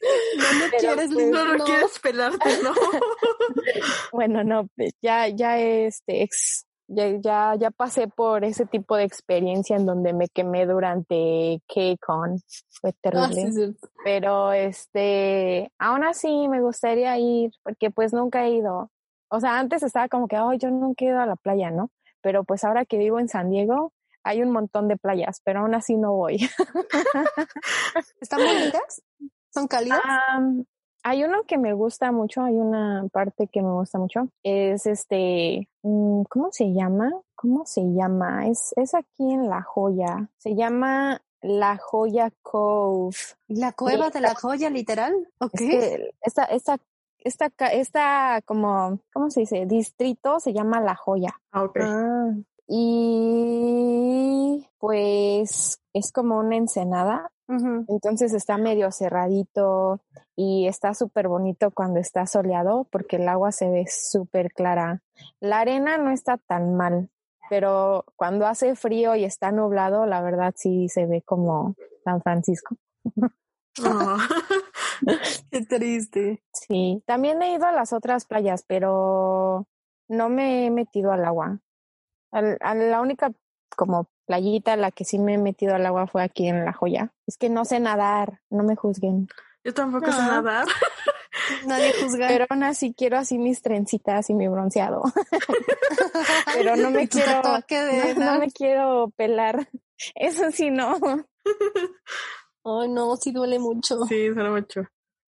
Speaker 2: No me
Speaker 3: Pero,
Speaker 2: quieres,
Speaker 3: pues,
Speaker 1: No, no
Speaker 2: no.
Speaker 1: quieres pelarte, ¿no?
Speaker 3: Bueno, no, pues, ya, ya este, ex- ya, ya, ya pasé por ese tipo de experiencia en donde me quemé durante K-Con. Fue
Speaker 2: Ah,
Speaker 3: terrible.
Speaker 2: sí, sí.
Speaker 3: Pero este, aún así me gustaría ir, porque pues nunca he ido. O sea, antes estaba como que, ay, yo nunca he ido a la playa, ¿no? Pero pues ahora que vivo en San Diego, hay un montón de playas, pero aún así no voy.
Speaker 2: ¿Están bonitas? ¿Son
Speaker 3: hay uno que me gusta mucho, hay una parte que me gusta mucho, es este, mm, ¿cómo se llama? ¿Cómo se llama? Es, es aquí en La Joya. Se llama La Joya Cove.
Speaker 2: ¿La cueva de la joya, literal? Ok.
Speaker 3: Es que esta, esta, esta, esta como, ¿cómo se dice? Distrito se llama La Joya.
Speaker 1: Ah, ok.
Speaker 2: Ah,
Speaker 3: Y pues es como una ensenada Entonces está medio cerradito y está súper bonito cuando está soleado porque el agua se ve súper clara. La arena no está tan mal, pero cuando hace frío y está nublado, la verdad sí se ve como San Francisco.
Speaker 1: Ah.
Speaker 2: Qué triste.
Speaker 3: Sí, también he ido a las otras playas, pero no me he metido al agua. Al- a la única como playita la que sí me he metido al agua fue aquí en La Joya. Es que no sé nadar, no me juzguen.
Speaker 1: Yo tampoco sé
Speaker 2: Ah.
Speaker 1: nadar.
Speaker 2: Nadie juzga.
Speaker 3: Pero aún así quiero así mis trencitas y mi bronceado. Pero no me quiero,
Speaker 2: de
Speaker 3: no, me quiero pelar. Eso sí no.
Speaker 2: Ay, no, sí duele mucho.
Speaker 1: Sí, suena mucho.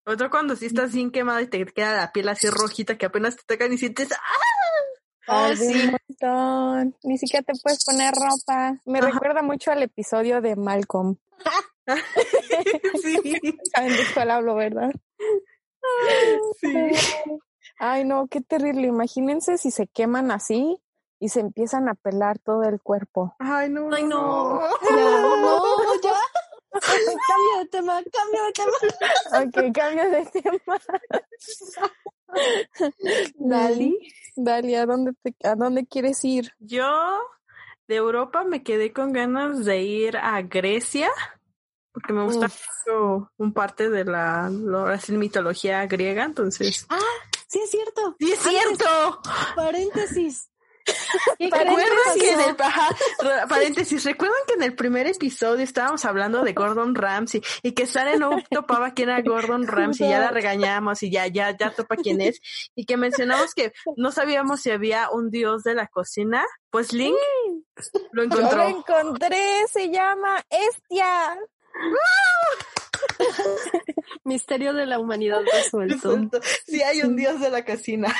Speaker 1: Otro cuando sí estás bien quemada y te queda la piel así rojita que apenas te tocan y sientes ¡ah!
Speaker 3: Un
Speaker 2: sí.
Speaker 3: montón. Ni siquiera te puedes poner ropa. Me
Speaker 1: Ajá.
Speaker 3: recuerda mucho al episodio de Malcolm.
Speaker 1: sí,
Speaker 3: ¿Saben de cuál hablo, verdad?
Speaker 1: sí.
Speaker 3: Ay, no, qué terrible. Imagínense si se queman así y se empiezan a pelar todo el cuerpo.
Speaker 1: Ay, no.
Speaker 2: Ay, no. Ya, no, ya. Cambio de tema, cambio de tema.
Speaker 3: Ok, cambio de tema. Dali, Dali, ¿a dónde, te, ¿a dónde quieres ir?
Speaker 1: Yo de Europa me quedé con ganas de ir a Grecia porque me gusta
Speaker 2: Uf.
Speaker 1: mucho un parte de la, la mitología griega, entonces.
Speaker 2: Ah, sí es cierto.
Speaker 1: ¡Sí es cierto!
Speaker 2: Paréntesis. ¿Qué
Speaker 1: ¿Recuerdan que en el ajá, paréntesis, recuerdan que en el primer episodio estábamos hablando de Gordon Ramsay y que Sara no topaba quién era Gordon Ramsay, ya la regañamos y ya, ya, ya topa quién es, y que mencionamos que no sabíamos si había un dios de la cocina, pues Link lo
Speaker 3: Yo lo
Speaker 1: encontró.
Speaker 3: encontré, se llama Estia.
Speaker 2: Misterio de la humanidad resuelto.
Speaker 1: Sí hay un dios de la cocina.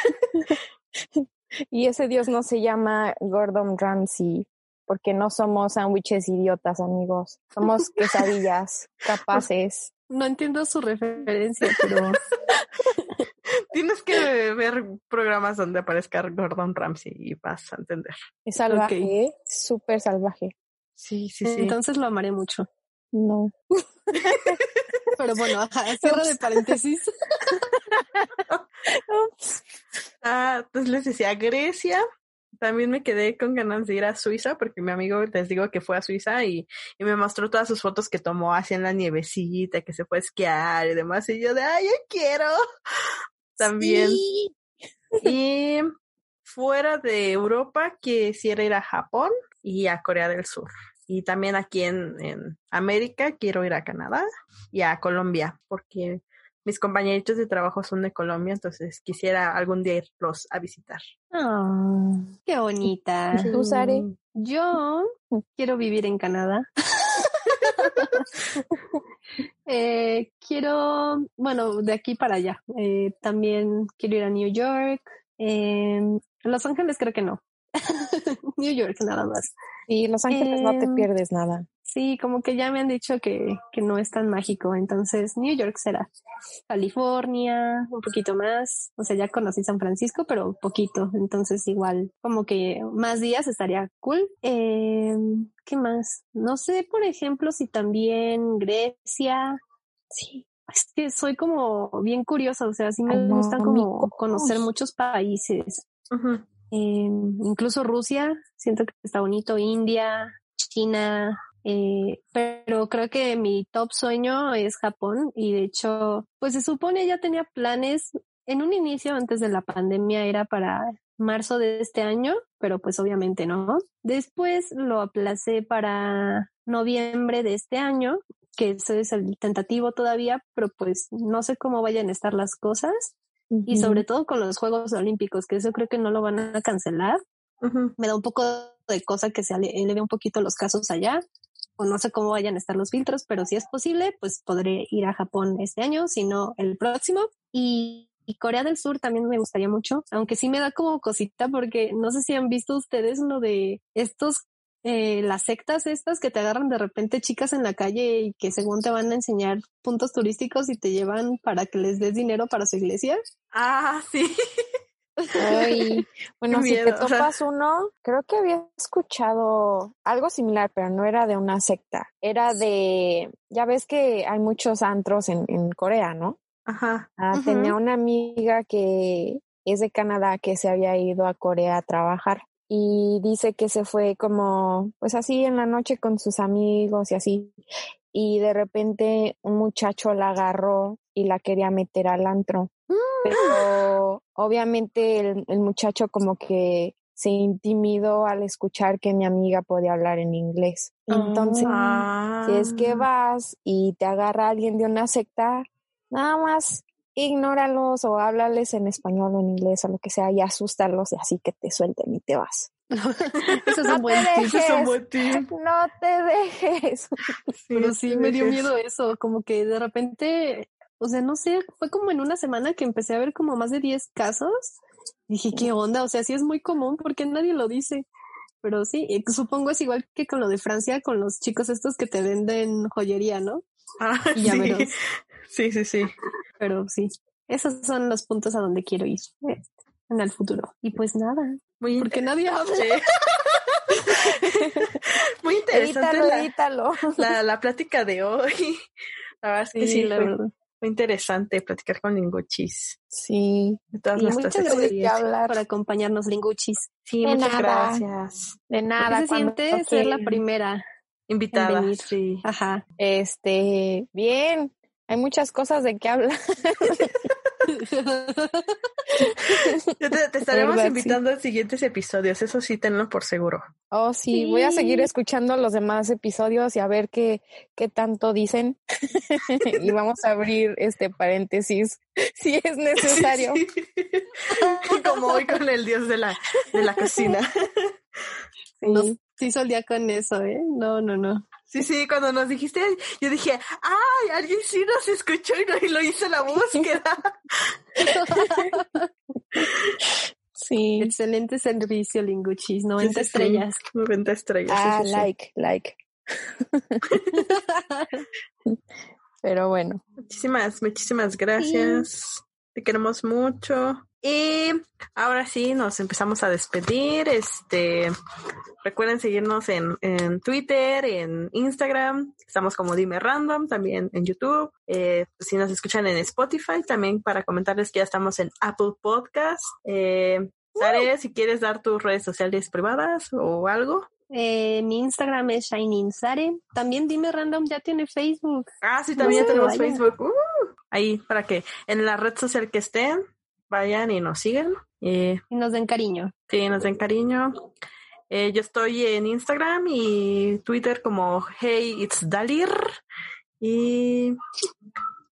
Speaker 3: Y ese dios no se llama Gordon Ramsay, porque no somos sándwiches idiotas, amigos. Somos quesadillas capaces.
Speaker 2: No entiendo su referencia, pero
Speaker 1: Tienes que ver programas donde aparezca Gordon Ramsay y vas a entender.
Speaker 3: Es salvaje, ¿eh? súper salvaje.
Speaker 1: Sí, sí, sí.
Speaker 2: entonces lo amaré mucho.
Speaker 3: No.
Speaker 2: Pero bueno, ajá, cierre de paréntesis.
Speaker 3: Ups.
Speaker 1: Ah, entonces les decía Grecia. También me quedé con ganas de ir a Suiza porque mi amigo les digo que fue a Suiza y, y me mostró todas sus fotos que tomó así en la nievecita, que se fue a esquiar y demás. Y yo de, ay, yo quiero. También.
Speaker 2: Sí.
Speaker 1: Y fuera de Europa quisiera ir a Japón y a Corea del Sur. Y también aquí en, en América quiero ir a Canadá y a Colombia porque mis compañeritos de trabajo son de Colombia, entonces quisiera algún día irlos a visitar.
Speaker 3: Ah.
Speaker 2: Qué bonita.
Speaker 3: ¿Tú, Sare?
Speaker 2: Yo quiero vivir en Canadá. Eh, quiero, bueno, de aquí para allá. Eh, también quiero ir a New York. Eh, Los Ángeles creo que no, New York nada más.
Speaker 3: Y Los Ángeles no te
Speaker 2: Em,
Speaker 3: pierdes nada.
Speaker 2: Sí, como que ya me han dicho que, que no es tan mágico, entonces New York será. California, un poquito más, o sea, ya conocí San Francisco, pero poquito, entonces igual, como que más días estaría cool. Eh, ¿Qué más? No sé, por ejemplo, si también Grecia. Sí, es que soy como bien curiosa, o sea, sí me gusta como conocer muchos países. Eh, incluso Rusia, siento que está bonito, India, China, eh, pero creo que mi top sueño es Japón y de hecho, pues se supone ya tenía planes en un inicio antes de la pandemia era para marzo de este año, pero pues obviamente no. Después lo aplacé para noviembre de este año, que eso es el tentativo todavía, pero pues no sé cómo vayan a estar las cosas y sobre todo con los Juegos Olímpicos, que eso creo que no lo van a cancelar. Me da un poco de cosa que se eleve un poquito los casos allá, no sé cómo vayan a estar los filtros, pero si es posible, pues podré ir a Japón este año, si no el próximo. Y, y Corea del Sur también me gustaría mucho, aunque sí me da como cosita porque no sé si han visto ustedes lo de estos eh, las sectas estas que te agarran de repente chicas en la calle y que según te van a enseñar puntos turísticos y te llevan para que les des dinero para su iglesia.
Speaker 1: Ah, sí.
Speaker 3: Ay, bueno, si te topas uno, creo que había escuchado algo similar, pero no era de una secta. Era de, ya ves que hay muchos antros en, en Corea, ¿no?
Speaker 1: Ajá.
Speaker 3: Ah. Tenía una amiga que es de Canadá que se había ido a Corea a trabajar y dice que se fue como, pues así en la noche con sus amigos y así. Y de repente un muchacho la agarró y la quería meter al antro. Pero obviamente el, el muchacho como que se intimidó al escuchar que mi amiga podía hablar en inglés. Entonces,
Speaker 1: Ah.
Speaker 3: si es que vas y te agarra alguien de una secta, nada más ignóralos o háblales en español o en inglés o lo que sea y asústalos y así que te suelten y te vas.
Speaker 2: Eso es
Speaker 3: No
Speaker 2: un buen tip.
Speaker 1: Ese es un buen tip.
Speaker 3: No te dejes.
Speaker 2: Pero sí, me dio miedo eso, como que de repente, o sea, no sé, fue como en una semana que empecé a ver como más de 10 casos. Dije, ¿qué onda? O sea, sí es muy común porque nadie lo dice. Pero sí, supongo es igual que con lo de Francia, con los chicos estos que te venden joyería, ¿no?
Speaker 1: Ah,
Speaker 2: Y
Speaker 1: sí. sí, sí, sí.
Speaker 2: Pero sí, esos son los puntos a donde quiero ir eh, en el futuro. Y pues nada,
Speaker 1: Muy
Speaker 2: porque nadie habla.
Speaker 1: Muy interesante
Speaker 3: Edítalo,
Speaker 1: la,
Speaker 3: edítalo.
Speaker 1: la, la plática de hoy. La verdad es que sí,
Speaker 2: Sí, la
Speaker 1: fue,
Speaker 2: verdad.
Speaker 1: Fue interesante platicar con Linguchis.
Speaker 3: Sí,
Speaker 1: De todas
Speaker 2: Y
Speaker 1: nuestras
Speaker 2: muchas gracias por acompañarnos, Linguchis.
Speaker 1: Sí,
Speaker 3: De
Speaker 1: muchas
Speaker 3: nada.
Speaker 1: gracias.
Speaker 3: De nada.
Speaker 2: ¿Qué se siente ser la primera?
Speaker 1: Invitada.
Speaker 2: venir.
Speaker 1: Sí.
Speaker 2: Ajá.
Speaker 3: Este, bien, hay muchas cosas de qué hablar.
Speaker 1: Te, te estaremos
Speaker 3: verdad,
Speaker 1: invitando a siguientes episodios, eso sí, tenlo por seguro.
Speaker 3: Oh, sí, voy a seguir
Speaker 2: Sí.
Speaker 3: escuchando los demás episodios y a ver qué, qué tanto dicen. y vamos a abrir este paréntesis si es necesario.
Speaker 1: Sí, sí. Como hoy con el dios de la, de la cocina.
Speaker 2: Nos
Speaker 3: Sí.
Speaker 2: hizo el día con eso, ¿eh? No, no, no.
Speaker 1: Sí, sí, cuando nos dijiste, yo dije, ay, alguien sí nos escuchó y, no- y lo hizo la búsqueda.
Speaker 3: Sí.
Speaker 2: Excelente servicio, Linguchis. 90
Speaker 1: Sí, sí, sí.
Speaker 2: estrellas.
Speaker 1: 90 estrellas.
Speaker 3: Ah,
Speaker 1: sí, sí.
Speaker 3: like, like. Pero bueno,
Speaker 1: Muchísimas, muchísimas gracias. Te queremos mucho. Y ahora sí, nos empezamos a despedir. Este, recuerden seguirnos en, en Twitter, en Instagram. Estamos como Dime Random, también en YouTube. Eh, si nos escuchan en Spotify, también para comentarles que ya estamos en Apple Podcast. Eh, Sare, si quieres dar tus redes sociales privadas o algo.
Speaker 2: Eh, mi Instagram es ShiningSare. También dime random, ya tiene Facebook.
Speaker 1: Ah, sí, también
Speaker 2: No,
Speaker 1: tenemos
Speaker 2: vaya.
Speaker 1: Facebook. Uh, ahí para que en la red social que estén vayan y nos sigan. Eh,
Speaker 2: Y nos den cariño.
Speaker 1: sí, nos den cariño. Eh, yo estoy en Instagram y Twitter como Hey It's Dalir. Y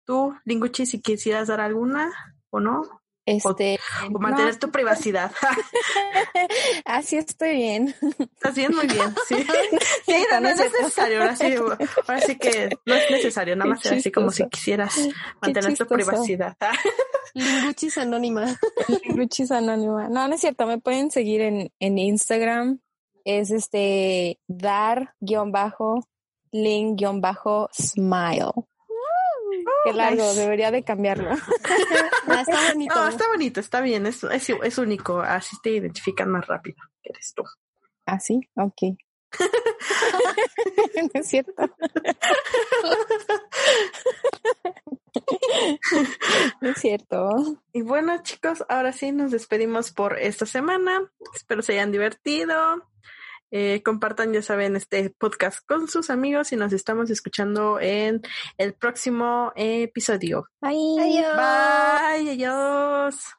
Speaker 1: tú, Linguchi, si quisieras dar alguna o no.
Speaker 3: Este,
Speaker 1: o, mantener tu privacidad.
Speaker 3: así estoy bien.
Speaker 1: Estás bien, muy bien. Sí, sí no, es necesario. Ahora sí, ahora sí que no es necesario, nada más así como si quisieras mantener tu privacidad.
Speaker 2: Linguchis anónima.
Speaker 3: Linguchis anónima. No, no es cierto. Me pueden seguir en, en Instagram. Es este dar guion bajo ling guion bajo smile. Qué largo, debería de cambiarlo.
Speaker 1: Está bonito. está bonito, está bien, es, es, único, así te identifican más rápido que eres tú.
Speaker 3: ¿Ah, sí? Ok. no es cierto. no es cierto.
Speaker 1: Y bueno, chicos, ahora sí nos despedimos por esta semana. Espero se hayan divertido. Eh, compartan, ya saben, este podcast con sus amigos y nos estamos escuchando en el próximo episodio.
Speaker 3: Bye.
Speaker 1: Adiós. Bye. Adiós.